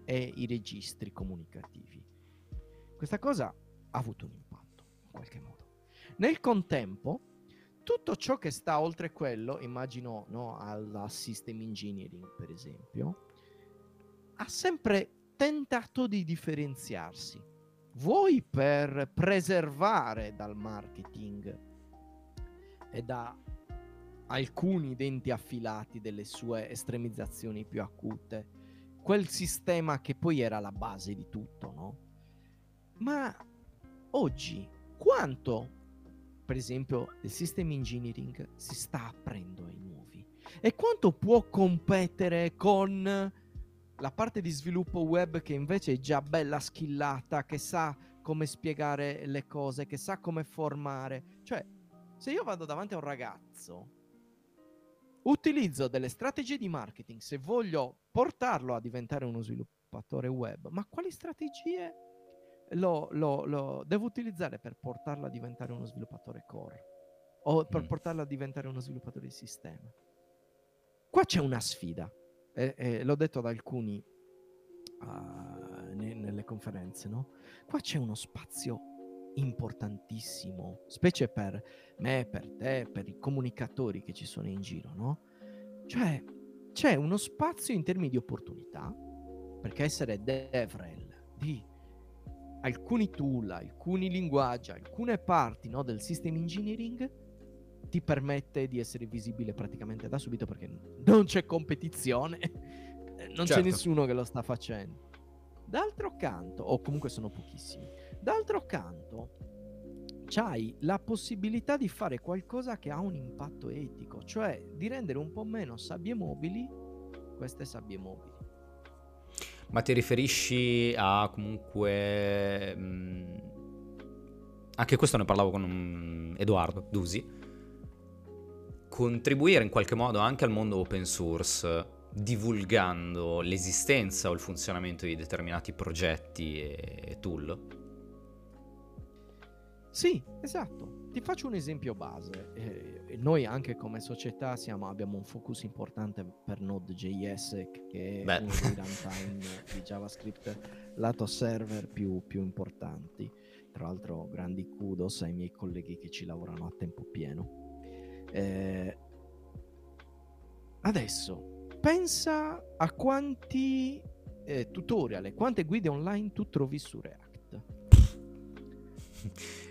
Speaker 2: e i registri comunicativi. Questa cosa ha avuto un impatto in qualche modo. Nel contempo, tutto ciò che sta oltre quello, immagino no, alla system engineering per esempio, ha sempre tentato di differenziarsi. Vuoi per preservare dal marketing e da alcuni denti affilati delle sue estremizzazioni più acute, quel sistema che poi era la base di tutto, no? Ma oggi quanto per esempio il system engineering si sta aprendo ai nuovi e quanto può competere con la parte di sviluppo web che invece è già bella skillata, che sa come spiegare le cose, che sa come formare. Cioè, se io vado davanti a un ragazzo, utilizzo delle strategie di marketing se voglio portarlo a diventare uno sviluppatore web, ma quali strategie lo, lo, lo, devo utilizzare per portarlo a diventare uno sviluppatore core o per mm. portarlo a diventare uno sviluppatore di sistema. Qua c'è una sfida, e, e l'ho detto ad alcuni uh, ne, nelle conferenze, no? Qua c'è uno spazio importantissimo, specie per me, per te, per i comunicatori che ci sono in giro, no? Cioè, c'è uno spazio in termini di opportunità, perché essere DevRel, di alcuni tool, alcuni linguaggi, alcune parti no, del system engineering ti permette di essere visibile praticamente da subito perché non c'è competizione, non certo. c'è nessuno che lo sta facendo. D'altro canto, o comunque sono pochissimi, d'altro canto c'hai la possibilità di fare qualcosa che ha un impatto etico, cioè di rendere un po' meno sabbie mobili queste sabbie mobili.
Speaker 1: Ma ti riferisci a comunque... Mh, mm, anche questo ne parlavo con um, Edoardo Dusi. contribuire in qualche modo anche al mondo open source divulgando l'esistenza o il funzionamento di determinati progetti e tool?
Speaker 2: Sì, esatto. Ti faccio un esempio base. Eh, noi anche come società siamo, abbiamo un focus importante per Node.js che è Beh. uno dei runtime di JavaScript lato server più, più importanti. Tra l'altro grandi kudos ai miei colleghi che ci lavorano a tempo pieno. Eh, adesso, pensa a quanti eh, tutorial e quante guide online tu trovi su React.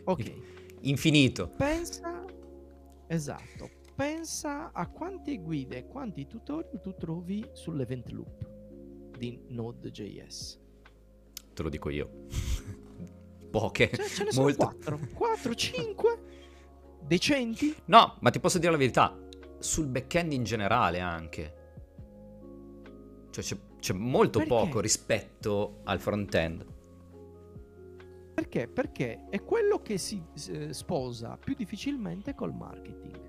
Speaker 1: Ok. Infinito.
Speaker 2: Pensa, esatto, pensa a quante guide, quanti tutorial tu trovi sull'event loop di Node.js.
Speaker 1: Te lo dico io. Poche.
Speaker 2: Cioè, ce ne sono molto. 4, 4, 5 decenti.
Speaker 1: No, ma ti posso dire la verità, sul backend in generale anche. Cioè c'è, c'è molto Perché? poco rispetto al front-end.
Speaker 2: Perché? Perché è quello che si eh, sposa più difficilmente col marketing.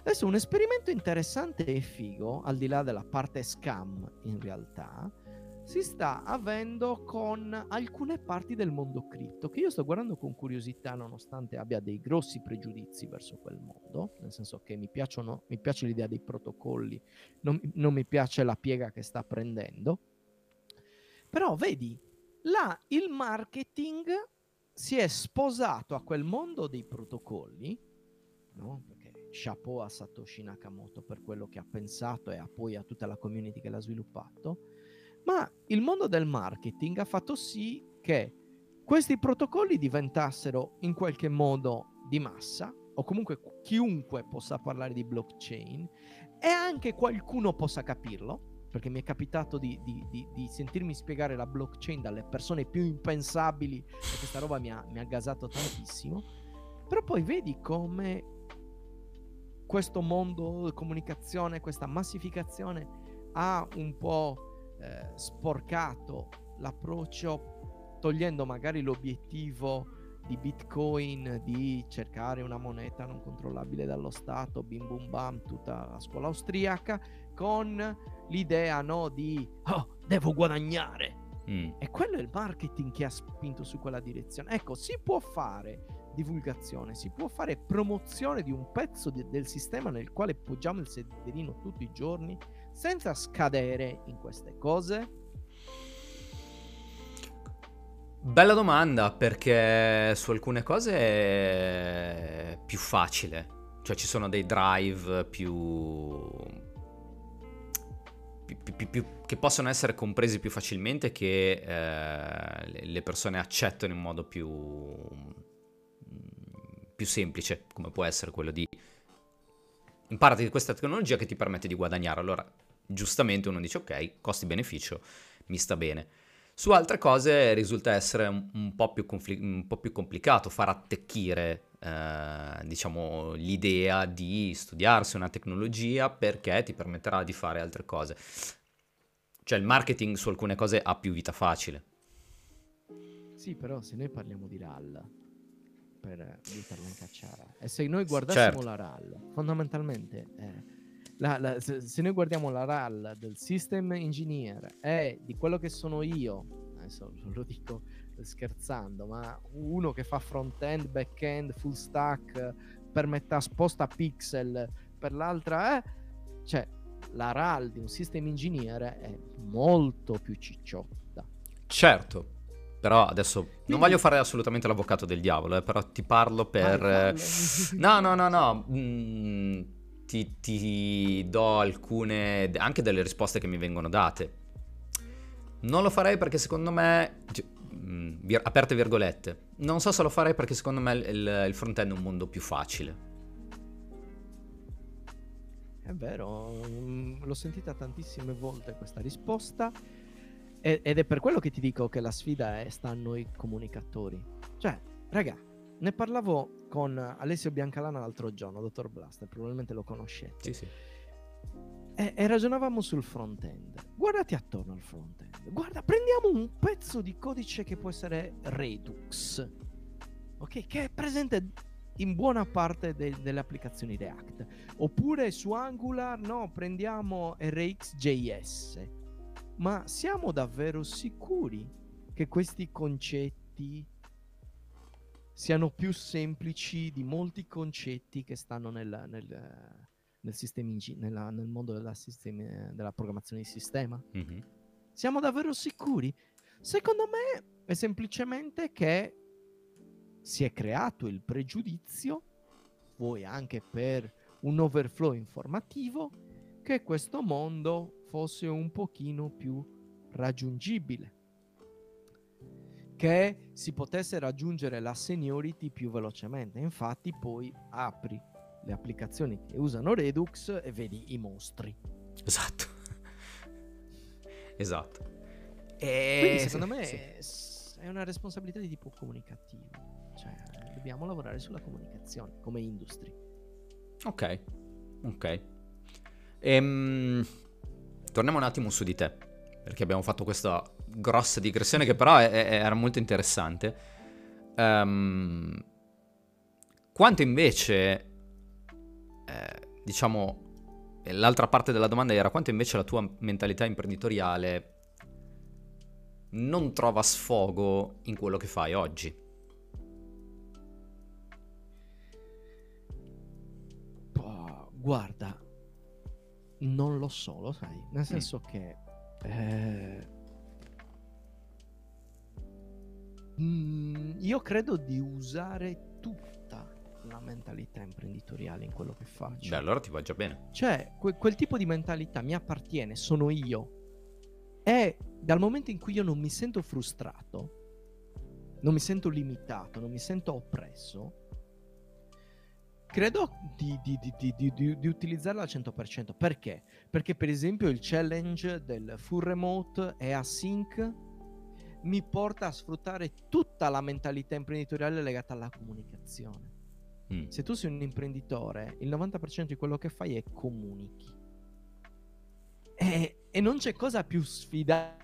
Speaker 2: Adesso un esperimento interessante e figo, al di là della parte scam in realtà, si sta avendo con alcune parti del mondo cripto che io sto guardando con curiosità nonostante abbia dei grossi pregiudizi verso quel mondo, nel senso che mi, piacciono, mi piace l'idea dei protocolli, non, non mi piace la piega che sta prendendo, però vedi, là il marketing si è sposato a quel mondo dei protocolli, no? Perché chapeau a Satoshi Nakamoto per quello che ha pensato e a poi a tutta la community che l'ha sviluppato, ma il mondo del marketing ha fatto sì che questi protocolli diventassero in qualche modo di massa, o comunque chiunque possa parlare di blockchain, e anche qualcuno possa capirlo, perché mi è capitato di, di, di, di, sentirmi spiegare la blockchain dalle persone più impensabili e questa roba mi ha, mi ha gasato tantissimo. Però poi vedi come questo mondo di comunicazione, questa massificazione ha un po' eh, sporcato l'approccio, togliendo magari l'obiettivo di Bitcoin, di cercare una moneta non controllabile dallo Stato, bim bum bam, tutta la scuola austriaca, con l'idea no, di oh, devo guadagnare. Mm. E quello è il marketing che ha spinto su quella direzione. Ecco, si può fare divulgazione, si può fare promozione di un pezzo di, del sistema nel quale poggiamo il sederino tutti i giorni senza scadere in queste cose?
Speaker 1: Bella domanda perché su alcune cose è più facile. Cioè ci sono dei drive più più, più, che possono essere compresi più facilmente che eh, le persone accettano in modo più, più semplice, come può essere quello di imparati questa tecnologia che ti permette di guadagnare. Allora, giustamente uno dice ok, costi-beneficio, mi sta bene. Su altre cose risulta essere un, un, po, più confl- un po' più complicato far attecchire eh, diciamo, l'idea di studiarsi una tecnologia perché ti permetterà di fare altre cose. Cioè il marketing su alcune cose ha più vita facile.
Speaker 2: Sì, però se noi parliamo di RAL, per buttarla in cacciara, e se noi guardassimo certo. la RAL, fondamentalmente... Eh, la, la, se, se, noi guardiamo la RAL del system engineer e di quello che sono io, adesso lo dico scherzando, ma uno che fa front-end, back-end, full stack, per metà sposta pixel, per l'altra è... Cioè, la RAL di un system engineer è molto più cicciotta.
Speaker 1: Certo, però adesso Quindi... non voglio fare assolutamente l'avvocato del diavolo, eh, però ti parlo per... Ah, no, no, no, no. Mm, ti, ti do alcune... anche delle risposte che mi vengono date. Non lo farei perché secondo me mh, vir- aperte virgolette. Non so se lo farei perché secondo me il, il front-end è un mondo più facile.
Speaker 2: È vero, mm, l'ho sentita tantissime volte questa risposta ed è per quello che ti dico che la sfida è, sta a noi comunicatori. Cioè, raga, ne parlavo con Alessio Biancalana l'altro giorno, dottor Blaster, probabilmente lo conoscete.
Speaker 1: Sì, sì.
Speaker 2: E, e, ragionavamo sul front-end. Guardati attorno al front-end. Guarda, prendiamo un pezzo di codice che può essere Redux, ok? Che è presente in buona parte de- delle applicazioni React. Oppure su Angular, no, prendiamo RxJS. Ma siamo davvero sicuri che questi concetti siano più semplici di molti concetti che stanno nel, nel, nel, ing- nella, nel mondo della, sistemi- della, programmazione di sistema? Mm-hmm. Siamo davvero sicuri? Secondo me è semplicemente che si è creato il pregiudizio, poi anche per un overflow informativo, che questo mondo fosse un pochino più raggiungibile, che si potesse raggiungere la seniority più velocemente. Infatti poi apri le applicazioni che usano Redux e vedi i mostri.
Speaker 1: Esatto. esatto.
Speaker 2: E Quindi secondo me sì. è una responsabilità di tipo comunicativo. Cioè, dobbiamo lavorare sulla comunicazione come industria.
Speaker 1: Ok, ok. Ehm, torniamo un attimo su di te, perché abbiamo fatto questa grossa digressione che però è, è, era molto interessante. Um, quanto invece, eh, diciamo, l'altra parte della domanda era quanto invece la tua mentalità imprenditoriale non trova sfogo in quello che fai oggi?
Speaker 2: Guarda, non lo so, lo sai, nel senso mm. che eh, mm, io credo di usare tutta la mentalità imprenditoriale in quello che faccio.
Speaker 1: Beh, allora ti va già bene.
Speaker 2: Cioè, que- quel tipo di mentalità mi appartiene, sono io. E dal momento in cui io non mi sento frustrato, non mi sento limitato, non mi sento oppresso, credo di, di, di, di, utilizzarla al 100%. Perché? Perché per esempio il challenge del full remote e async mi porta a sfruttare tutta la mentalità imprenditoriale legata alla comunicazione. Mm. Se tu sei un imprenditore, il 90% di quello che fai è comunichi. E, e non c'è cosa più sfidante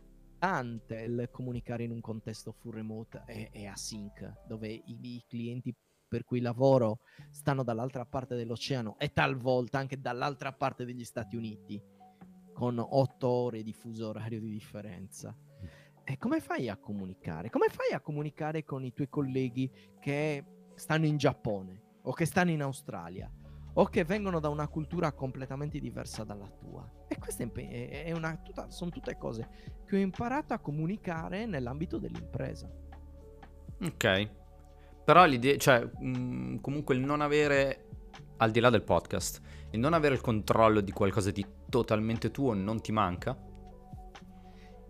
Speaker 2: il comunicare in un contesto full remote e, e async, dove i, i clienti per cui lavoro stanno dall'altra parte dell'oceano e talvolta anche dall'altra parte degli Stati Uniti, con otto ore di fuso orario di differenza. E come fai a comunicare? Come fai a comunicare con i tuoi colleghi che stanno in Giappone o che stanno in Australia o che vengono da una cultura completamente diversa dalla tua? E queste tutta, sono tutte cose che ho imparato a comunicare nell'ambito dell'impresa.
Speaker 1: Ok. Però l'idea, cioè, mh, mm, comunque il non avere, al di là del podcast, il non avere il controllo di qualcosa di totalmente tuo non ti manca?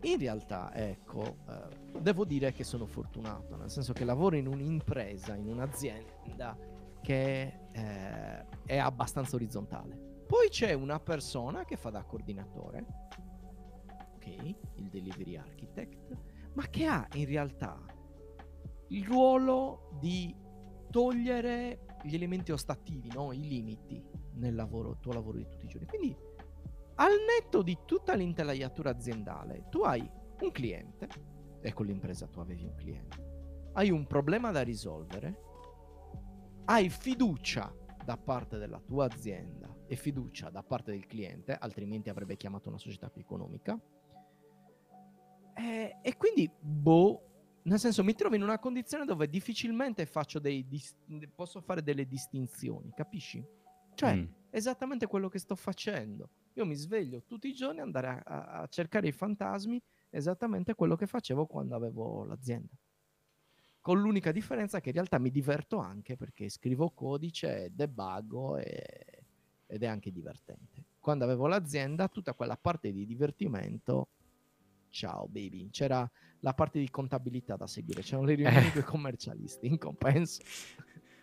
Speaker 2: In realtà, ecco, eh, devo dire che sono fortunato, nel senso che lavoro in un'impresa, in un'azienda che eh, è abbastanza orizzontale. Poi c'è una persona che fa da coordinatore, ok, il delivery architect, ma che ha in realtà il ruolo di togliere gli elementi ostativi, no? i limiti nel lavoro, tuo lavoro di tutti i giorni. Quindi, al netto di tutta l'intelaiatura aziendale, tu hai un cliente, e con l'impresa tu avevi un cliente, hai un problema da risolvere, hai fiducia da parte della tua azienda e fiducia da parte del cliente, altrimenti avrebbe chiamato una società più economica. E, e quindi, boh, nel senso, mi trovo in una condizione dove difficilmente faccio dei dis- posso fare delle distinzioni, capisci? Cioè, mm. esattamente quello che sto facendo. Io mi sveglio tutti i giorni andare a, a, cercare i fantasmi, esattamente quello che facevo quando avevo l'azienda. Con l'unica differenza che in realtà mi diverto anche perché scrivo codice, debuggo e, ed è anche divertente. Quando avevo l'azienda, tutta quella parte di divertimento ciao baby. C'era la parte di contabilità da seguire, c'erano le riunioni eh. commercialisti in compenso.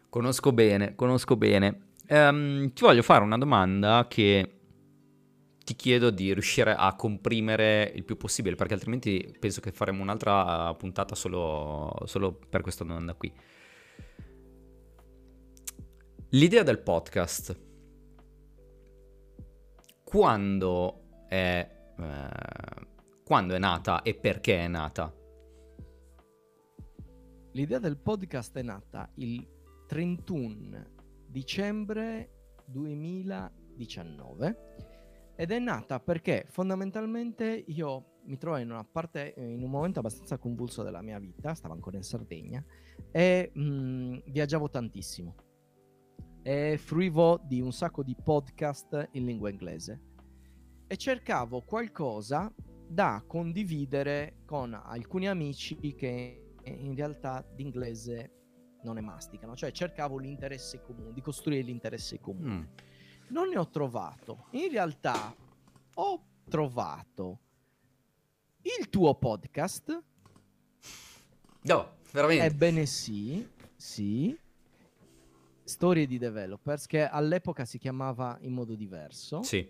Speaker 1: Conosco bene, conosco bene. Um, ti voglio fare una domanda che ti chiedo di riuscire a comprimere il più possibile, perché altrimenti penso che faremo un'altra puntata solo, solo per questa domanda qui. L'idea del podcast, quando è... Eh, quando è nata e perché è nata?
Speaker 2: L'idea del podcast è nata il 31 dicembre 2019 ed è nata perché fondamentalmente io mi trovavo in una parte, in un momento abbastanza convulso della mia vita, stavo ancora in Sardegna e mh, viaggiavo tantissimo e fruivo di un sacco di podcast in lingua inglese e cercavo qualcosa da condividere con alcuni amici che in realtà d'inglese non ne masticano, cioè cercavo l'interesse comune, di costruire l'interesse comune. Mm. Non ne ho trovato. In realtà ho trovato il tuo podcast.
Speaker 1: No, veramente.
Speaker 2: Ebbene sì, sì. Storie di developers che all'epoca si chiamava in modo diverso.
Speaker 1: Sì.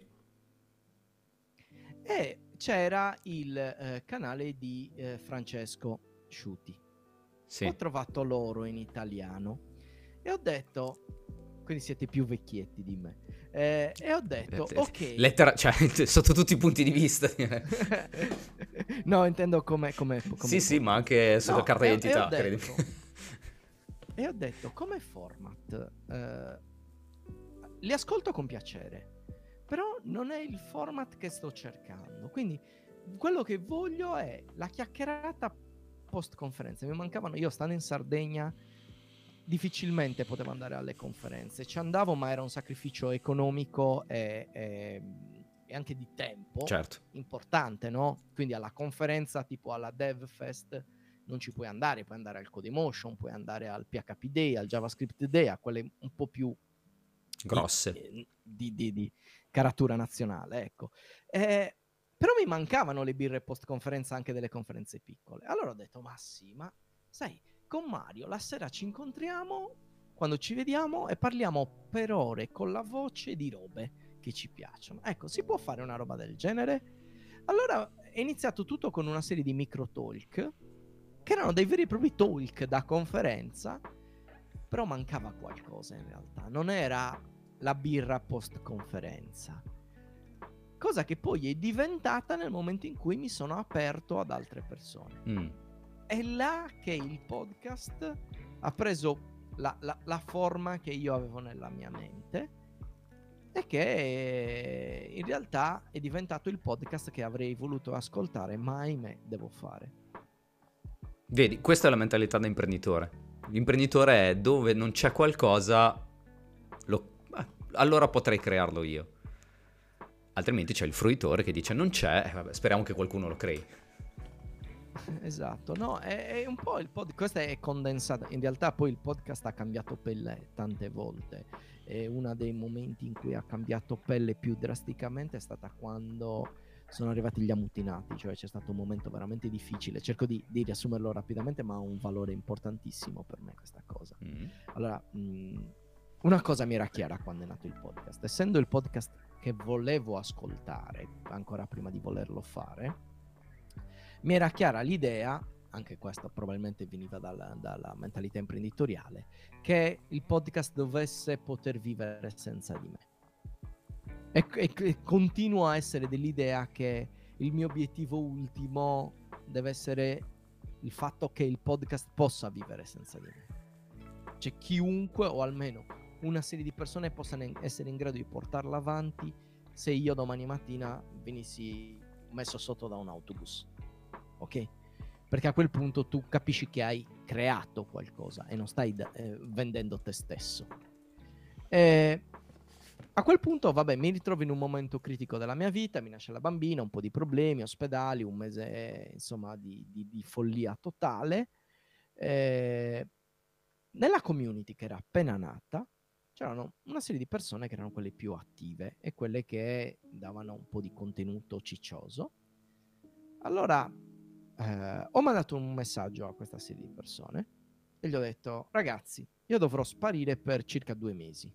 Speaker 2: E c'era il eh, canale di eh, Francesco Sciuti. Sì. Ho trovato loro in italiano e ho detto, quindi siete più vecchietti di me. Eh, e ho detto, ok.
Speaker 1: Lettera, cioè, sotto tutti i punti di vista.
Speaker 2: no, intendo come... come, come
Speaker 1: sì, sì, ma anche sotto no, carta d'identità,
Speaker 2: detto, e ho detto, come format, eh, li ascolto con piacere, però non è il format che sto cercando. Quindi quello che voglio è la chiacchierata post conferenza. Mi mancavano, io stando in Sardegna difficilmente potevo andare alle conferenze. Ci andavo, ma era un sacrificio economico e, e, e anche di tempo
Speaker 1: certo.
Speaker 2: importante, no? Quindi alla conferenza tipo alla DevFest non ci puoi andare, puoi andare al Codemotion, puoi andare al PHP Day, al JavaScript Day, a quelle un po' più
Speaker 1: grosse
Speaker 2: di, di, di, di caratura nazionale, ecco. Eh, però mi mancavano le birre post conferenza anche delle conferenze piccole. Allora ho detto, ma sì, ma sai, con Mario la sera ci incontriamo quando ci vediamo e parliamo per ore con la voce di robe che ci piacciono. Ecco, si può fare una roba del genere? Allora è iniziato tutto con una serie di micro talk che erano dei veri e propri talk da conferenza, però mancava qualcosa in realtà. Non era la birra post conferenza. Cosa che poi è diventata nel momento in cui mi sono aperto ad altre persone. Mm è là che il podcast ha preso la, la, la, forma che io avevo nella mia mente e che in realtà è diventato il podcast che avrei voluto ascoltare, ma ahimè devo fare.
Speaker 1: Vedi, questa è la mentalità da imprenditore. L'imprenditore è dove non c'è qualcosa, lo... eh, allora potrei crearlo io. Altrimenti c'è il fruitore che dice non c'è, eh, vabbè, speriamo che qualcuno lo crei.
Speaker 2: Esatto, no, è, è un po' il podcast, questo è condensato, in realtà poi il podcast ha cambiato pelle tante volte e uno dei momenti in cui ha cambiato pelle più drasticamente è stata quando sono arrivati gli ammutinati, cioè c'è stato un momento veramente difficile, cerco di, di riassumerlo rapidamente ma ha un valore importantissimo per me questa cosa. Mm. Allora, mh, mm, una cosa mi era chiara quando è nato il podcast, essendo il podcast che volevo ascoltare ancora prima di volerlo fare, mi era chiara l'idea, anche questa probabilmente veniva dalla, dalla mentalità imprenditoriale, che il podcast dovesse poter vivere senza di me. E, e, e continuo a essere dell'idea che il mio obiettivo ultimo deve essere il fatto che il podcast possa vivere senza di me. Cioè chiunque o almeno una serie di persone possano essere in grado di portarla avanti se io domani mattina venissi messo sotto da un autobus ok? Perché a quel punto tu capisci che hai creato qualcosa e non stai eh, vendendo te stesso. E a quel punto, vabbè, mi ritrovo in un momento critico della mia vita, mi nasce la bambina, un po' di problemi, ospedali, un mese, insomma, di, di, di follia totale. Eh, nella community che era appena nata, c'erano una serie di persone che erano quelle più attive e quelle che davano un po' di contenuto ciccioso. Allora eh, ho mandato un messaggio a questa serie di persone e gli ho detto, ragazzi, io dovrò sparire per circa due mesi.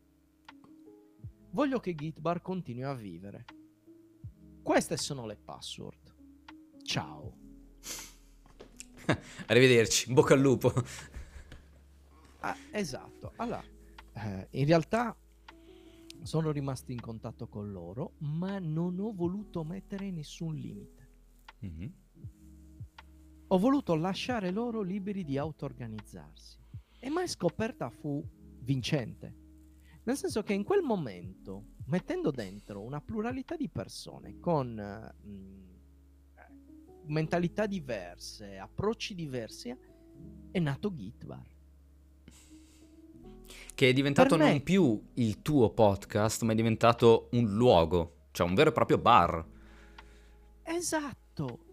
Speaker 2: Voglio che Gitbar continui a vivere. Queste sono le password. Ciao.
Speaker 1: Arrivederci, bocca al lupo.
Speaker 2: Ah, esatto. Allora, eh, in realtà sono rimasto in contatto con loro, ma non ho voluto mettere nessun limite. Mm-hmm ho voluto lasciare loro liberi di auto-organizzarsi. E mai scoperta fu vincente. Nel senso che in quel momento, mettendo dentro una pluralità di persone con mh, mm, mentalità diverse, approcci diversi, è nato Gitbar.
Speaker 1: Che è diventato me... non più il tuo podcast, ma è diventato un luogo, cioè un vero e proprio bar.
Speaker 2: Esatto,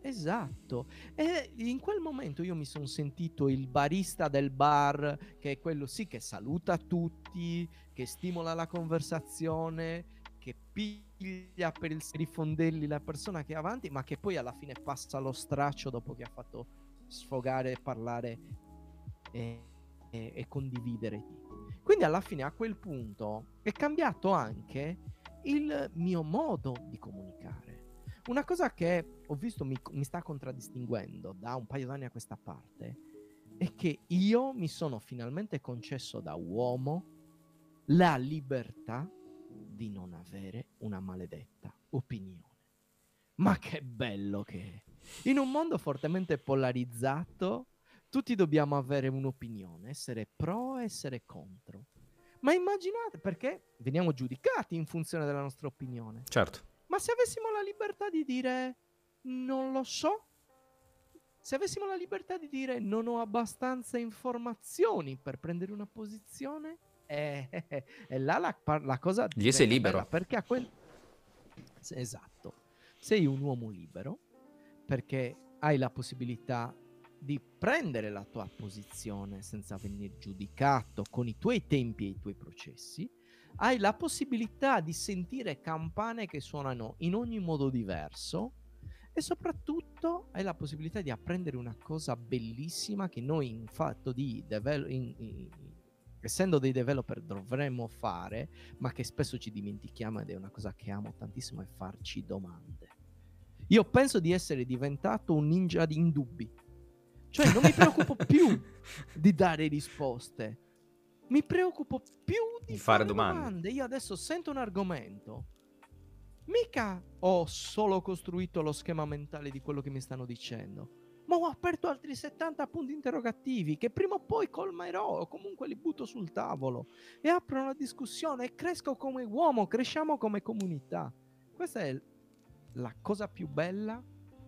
Speaker 2: esatto. E in quel momento io mi sono sentito il barista del bar, che è quello sì che saluta tutti, che stimola la conversazione, che piglia per il rifondelli la persona che è avanti, ma che poi alla fine passa lo straccio dopo che ha fatto sfogare, parlare e, e, e condividere. Quindi alla fine a quel punto è cambiato anche il mio modo di comunicare. Una cosa che ho visto mi, mi sta contraddistinguendo da un paio d'anni a questa parte è che io mi sono finalmente concesso da uomo la libertà di non avere una maledetta opinione. Ma che bello che è! In un mondo fortemente polarizzato, tutti dobbiamo avere un'opinione, essere pro, essere contro. Ma immaginate perché veniamo giudicati in funzione della nostra opinione.
Speaker 1: Certo.
Speaker 2: Ma se avessimo la libertà di dire non lo so, se avessimo la libertà di dire non ho abbastanza informazioni per prendere una posizione, è, è, è là la, la cosa...
Speaker 1: Lì sei libero.
Speaker 2: Perché a quel... Esatto. Sei un uomo libero perché hai la possibilità di prendere la tua posizione senza venire giudicato con i tuoi tempi e i tuoi processi hai la possibilità di sentire campane che suonano in ogni modo diverso e soprattutto hai la possibilità di apprendere una cosa bellissima che noi in fatto di devel- in, in, essendo dei developer dovremmo fare, ma che spesso ci dimentichiamo ed è una cosa che amo tantissimo, è farci domande. Io penso di essere diventato un ninja di indubbi. Cioè non mi preoccupo più di dare risposte mi preoccupo più di, di fare, fare domande. domande. Io adesso sento un argomento. Mica ho solo costruito lo schema mentale di quello che mi stanno dicendo, ma ho aperto altri 70 punti interrogativi che prima o poi colmerò o comunque li butto sul tavolo e apro una discussione e cresco come uomo, cresciamo come comunità. Questa è la cosa più bella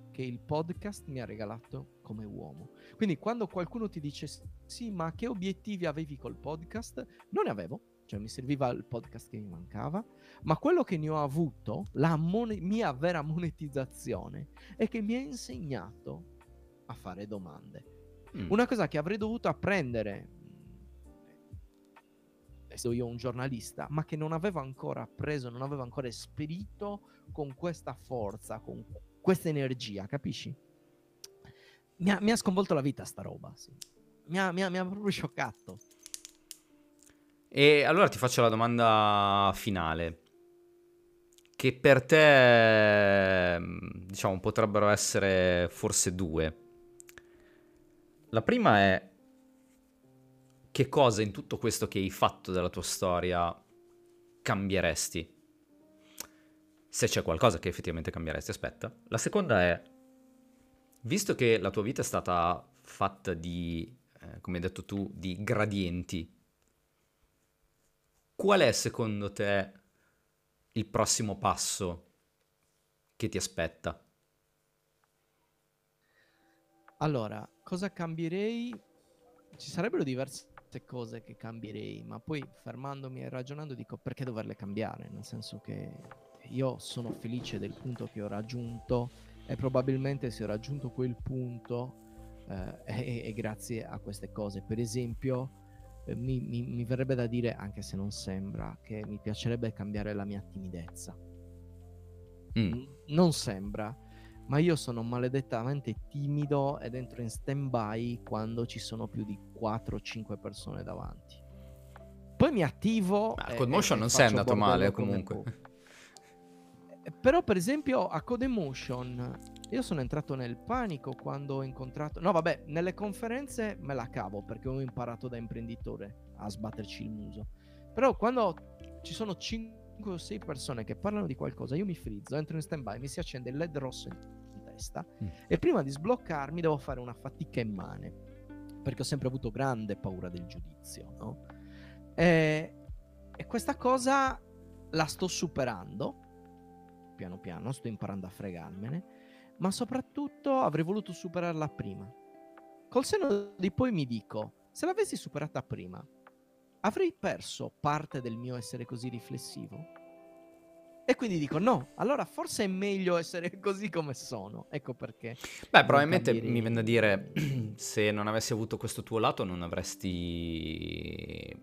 Speaker 2: che il podcast mi ha regalato come uomo. Quindi quando qualcuno ti dice sì, ma che obiettivi avevi col podcast? Non ne avevo, cioè mi serviva il podcast che mi mancava, ma quello che ne ho avuto, la mon- mia vera monetizzazione, è che mi ha insegnato a fare domande. Mm. Una cosa che avrei dovuto apprendere essendo io un giornalista, ma che non avevo ancora appreso, non avevo ancora esperito con questa forza, con questa energia, capisci? Mi ha, mi ha, sconvolto la vita sta roba, sì. mi, ha, mi, ha, mi ha proprio scioccato.
Speaker 1: E allora ti faccio la domanda finale. Che per te, diciamo, potrebbero essere forse due. La prima è che cosa in tutto questo che hai fatto della tua storia cambieresti? Se c'è qualcosa che effettivamente cambieresti, aspetta. La seconda è Visto che la tua vita è stata fatta di, eh, come hai detto tu, di gradienti, qual è secondo te il prossimo passo che ti aspetta?
Speaker 2: Allora, cosa cambierei? Ci sarebbero diverse cose che cambierei, ma poi fermandomi e ragionando dico perché doverle cambiare? Nel senso che io sono felice del punto che ho raggiunto e probabilmente se ho raggiunto quel punto eh, è, è, grazie a queste cose. Per esempio, eh, mi, mi, mi, verrebbe da dire, anche se non sembra, che mi piacerebbe cambiare la mia timidezza. Mm. Non sembra, ma io sono maledettamente timido ed entro in stand-by quando ci sono più di 4-5 persone davanti. Poi mi attivo.
Speaker 1: Ma con Motion non sei andato male comunque.
Speaker 2: Però, per esempio, a Codemotion, io sono entrato nel panico quando ho incontrato. No, vabbè, nelle conferenze me la cavo perché ho imparato da imprenditore a sbatterci il muso. Però quando ci sono 5 o 6 persone che parlano di qualcosa, io mi frizzo, entro in stand by, mi si accende il LED rosso in testa mm. e prima di sbloccarmi devo fare una fatica immane perché ho sempre avuto grande paura del giudizio, no? E, e questa cosa la sto superando, piano piano, sto imparando a fregarmene, ma soprattutto avrei voluto superarla prima. Col seno di poi mi dico, se l'avessi superata prima, avrei perso parte del mio essere così riflessivo? E quindi dico no, allora forse è meglio essere così come sono. Ecco perché.
Speaker 1: Beh, probabilmente capire... mi viene da dire, se non avessi avuto questo tuo lato non avresti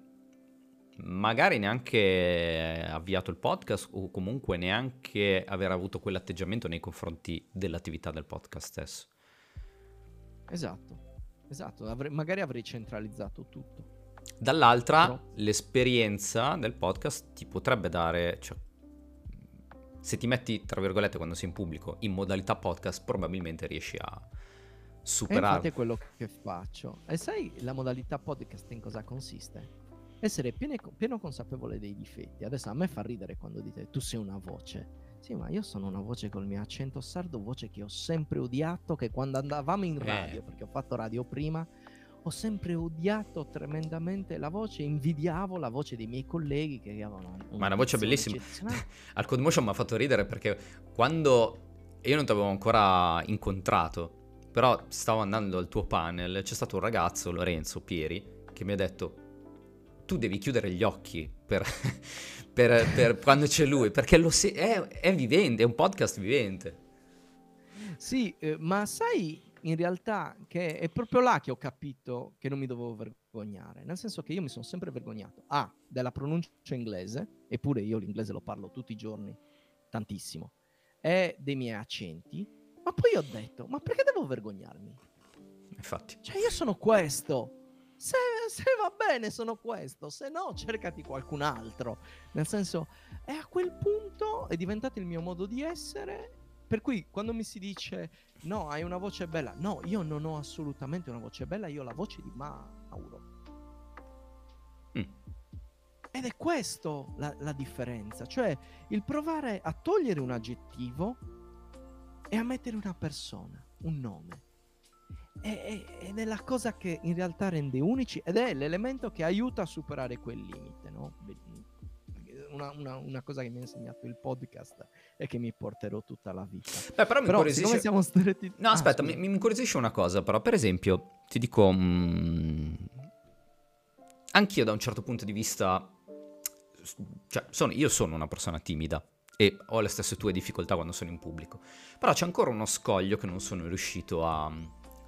Speaker 1: magari neanche avviato il podcast o comunque neanche aver avuto quell'atteggiamento nei confronti dell'attività del podcast stesso.
Speaker 2: Esatto, esatto, avrei, magari avrei centralizzato tutto.
Speaker 1: Dall'altra, Però... l'esperienza del podcast ti potrebbe dare, cioè, se ti metti, tra virgolette, quando sei in pubblico, in modalità podcast, probabilmente riesci a superare.
Speaker 2: infatti è quello che faccio. E sai la modalità podcast in cosa consiste? Essere piene, pieno consapevole dei difetti. Adesso a me fa ridere quando dite tu sei una voce. Sì, ma io sono una voce col mio accento sardo, voce che ho sempre odiato, che quando andavamo in radio, eh. perché ho fatto radio prima, ho sempre odiato tremendamente la voce, invidiavo la voce dei miei colleghi che avevano
Speaker 1: una, Ma una voce bellissima. Al Codmotion mi ha fatto ridere perché quando io non ti avevo ancora incontrato, però stavo andando al tuo panel, c'è stato un ragazzo, Lorenzo Pieri, che mi ha detto tu devi chiudere gli occhi per, per, per quando c'è lui, perché se- è, è vivente, è un podcast vivente.
Speaker 2: Sì, eh, ma sai, in realtà che è proprio là che ho capito che non mi dovevo vergognare, nel senso che io mi sono sempre vergognato, A, della pronuncia inglese, eppure io l'inglese lo parlo tutti i giorni, tantissimo, e dei miei accenti, ma poi ho detto, ma perché devo vergognarmi?
Speaker 1: Infatti.
Speaker 2: Cioè io sono questo, se, se, va bene sono questo, se no cercati qualcun altro. Nel senso, e a quel punto è diventato il mio modo di essere per cui quando mi si dice no, hai una voce bella, no, io non ho assolutamente una voce bella, io ho la voce di Mauro. Mm. Ed è questo la, la, differenza, cioè il provare a togliere un aggettivo e a mettere una persona, un nome. Ed è la cosa che in realtà rende unici ed è l'elemento che aiuta a superare quel limite, no? una, una, una, cosa che mi ha insegnato il podcast e che mi porterò tutta la vita.
Speaker 1: Beh, però mi però, incuriosisce... siamo stretti... No, ah, aspetta, mi, mi, incuriosisce una cosa, però, per esempio, ti dico... Mm, anch'io da un certo punto di vista... Cioè, sono, io sono una persona timida e ho le stesse tue difficoltà quando sono in pubblico. Però c'è ancora uno scoglio che non sono riuscito a,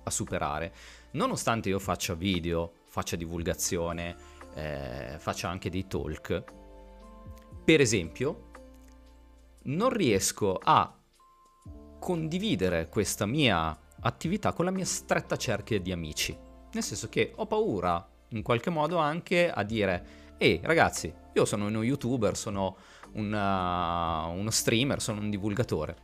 Speaker 1: a superare. Nonostante io faccia video, faccia divulgazione, eh, faccia anche dei talk, per esempio, non riesco a condividere questa mia attività con la mia stretta cerchia di amici. Nel senso che ho paura in qualche modo anche a dire, ehi ragazzi, io sono uno youtuber, sono una, uno streamer, sono un divulgatore.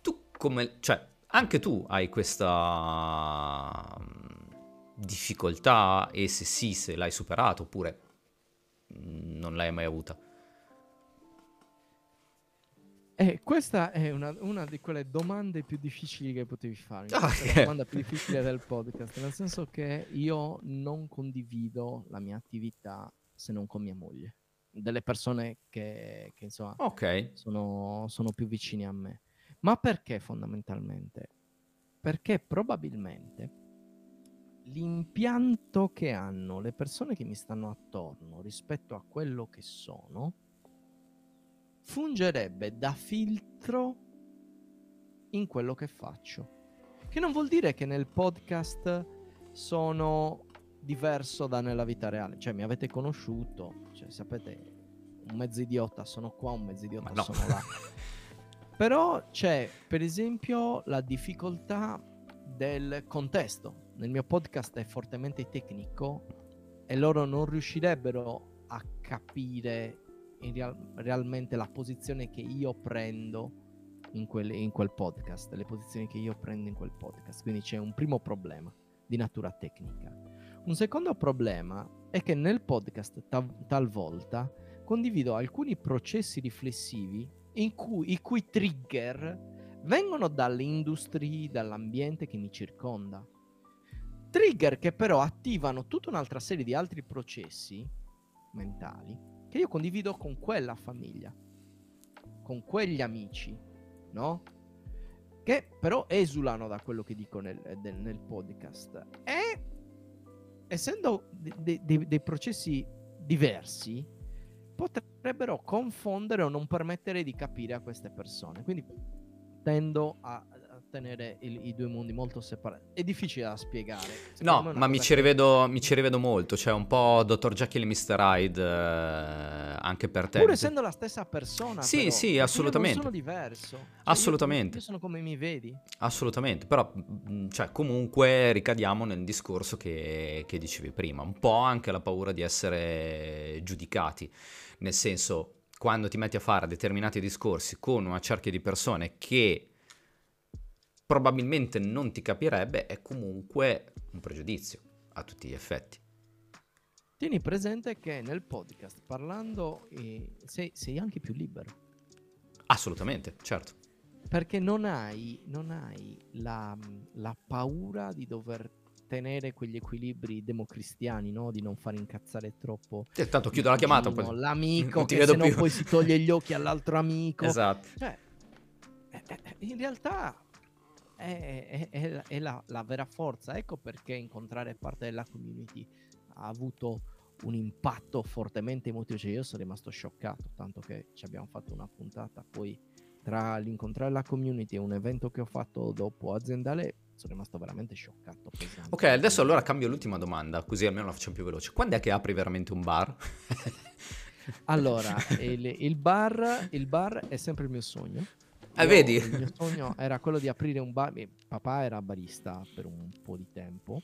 Speaker 1: Tu come... cioè, anche tu hai questa mm, difficoltà e se sì, se l'hai superato oppure non l'hai mai avuta.
Speaker 2: Eh, questa è una, una, di quelle domande più difficili che potevi fare. Ah, è la domanda più difficile del podcast, nel senso che io non condivido la mia attività se non con mia moglie. Delle persone che, che insomma okay. sono, sono più vicine a me. Ma perché fondamentalmente? Perché probabilmente l'impianto che hanno le persone che mi stanno attorno rispetto a quello che sono fungerebbe da filtro in quello che faccio. Che non vuol dire che nel podcast sono diverso da nella vita reale. Cioè, mi avete conosciuto, cioè, sapete, un mezzo idiota sono qua, un mezzo idiota no. sono là. Però c'è, per esempio, la difficoltà del contesto. Nel mio podcast è fortemente tecnico e loro non riuscirebbero a capire real- realmente la posizione che io prendo in quel, in quel podcast, le posizioni che io prendo in quel podcast. Quindi c'è un primo problema di natura tecnica. Un secondo problema è che nel podcast ta- talvolta condivido alcuni processi riflessivi cui, i cui trigger vengono dalle industrie, dall'ambiente che mi circonda. Trigger che però attivano tutta un'altra serie di altri processi mentali che io condivido con quella famiglia, con quegli amici, no? Che però esulano da quello che dico nel, nel podcast. E essendo de- de- dei processi diversi, potrebbero confondere o non permettere di capire a queste persone. Quindi tendo a, tenere il, i due mondi molto separati. È difficile da spiegare.
Speaker 1: Secondo no, ma mi ci, che... rivedo, mi ci, rivedo, molto. Cioè, un po' Dr. Jekyll e Mr. Hyde eh, anche per te.
Speaker 2: Pur essendo la stessa persona.
Speaker 1: Sì,
Speaker 2: però,
Speaker 1: sì, assolutamente.
Speaker 2: sono diverso. Cioè,
Speaker 1: assolutamente.
Speaker 2: Io, io, sono come mi vedi.
Speaker 1: Assolutamente. Però, mm, cioè, comunque ricadiamo nel discorso che, che dicevi prima. Un po' anche la paura di essere giudicati. Nel senso, quando ti metti a fare determinati discorsi con una cerchia di persone che probabilmente non ti capirebbe, è comunque un pregiudizio a tutti gli effetti.
Speaker 2: Tieni presente che nel podcast parlando eh, sei, sei, anche più libero.
Speaker 1: Assolutamente, certo.
Speaker 2: Perché non hai, non hai la, la, paura di dover tenere quegli equilibri democristiani, no? Di non far incazzare troppo.
Speaker 1: Eh, tanto chiudo la chiamata.
Speaker 2: Poi... L'amico non che se no poi si toglie gli occhi all'altro amico.
Speaker 1: Esatto.
Speaker 2: Cioè, eh, eh, in realtà è, è, è la, la, vera forza. Ecco perché incontrare parte della community ha avuto un impatto fortemente emotivo. Cioè io sono rimasto scioccato, tanto che ci abbiamo fatto una puntata. Poi tra l'incontrare la community e un evento che ho fatto dopo aziendale sono rimasto veramente scioccato.
Speaker 1: Pesante. Ok, adesso allora cambio l'ultima domanda, così almeno la facciamo più veloce. Quando è che apri veramente un bar?
Speaker 2: allora, il, il, bar, il bar è sempre il mio sogno.
Speaker 1: Eh, vedi?
Speaker 2: Il mio sogno era quello di aprire un bar. Papà era barista per un po' di tempo.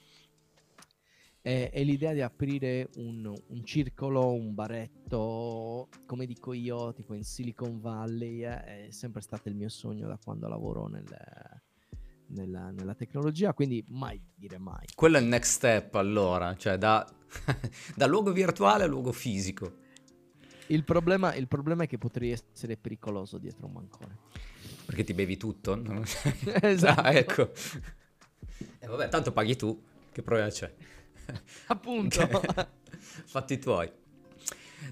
Speaker 2: E, e l'idea di aprire un, un, circolo, un baretto, come dico io, tipo in Silicon Valley, eh, è sempre stato il mio sogno da quando lavoro nel, nella, nella, tecnologia, quindi mai dire mai.
Speaker 1: Quello è il next step allora, cioè da, da luogo virtuale a luogo fisico.
Speaker 2: Il problema, il problema, è che potrei essere pericoloso dietro un bancone.
Speaker 1: Perché ti bevi tutto?
Speaker 2: esatto.
Speaker 1: Ah, ecco. E vabbè, tanto paghi tu, che problema c'è?
Speaker 2: Appunto.
Speaker 1: Fatti tuoi.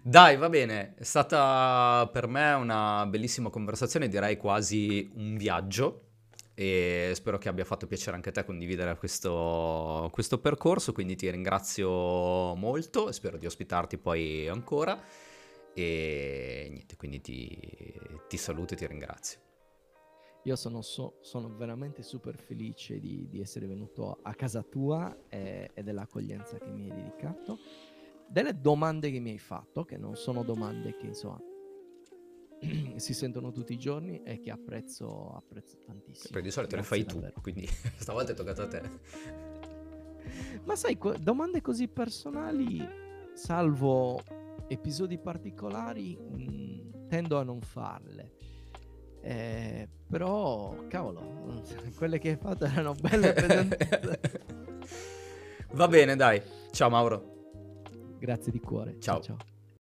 Speaker 1: Dai, va bene, è stata per me una bellissima conversazione, direi quasi un viaggio e spero che abbia fatto piacere anche a te condividere questo, questo percorso, quindi ti ringrazio molto e spero di ospitarti poi ancora e niente, quindi ti, ti saluto e ti ringrazio.
Speaker 2: Io sono, so, sono veramente super felice di, di, essere venuto a casa tua e, e, dell'accoglienza che mi hai dedicato, delle domande che mi hai fatto, che non sono domande che insomma si sentono tutti i giorni e che apprezzo, apprezzo tantissimo.
Speaker 1: Perché di solito Grazie le fai davvero. tu, quindi stavolta è toccato a te.
Speaker 2: Ma sai, domande così personali, salvo episodi particolari, mh, mm, tendo a non farle eh, però, cavolo, quelle che hai fatto erano belle.
Speaker 1: Va bene, dai. Ciao Mauro.
Speaker 2: Grazie di cuore.
Speaker 1: ciao.
Speaker 2: ciao. ciao.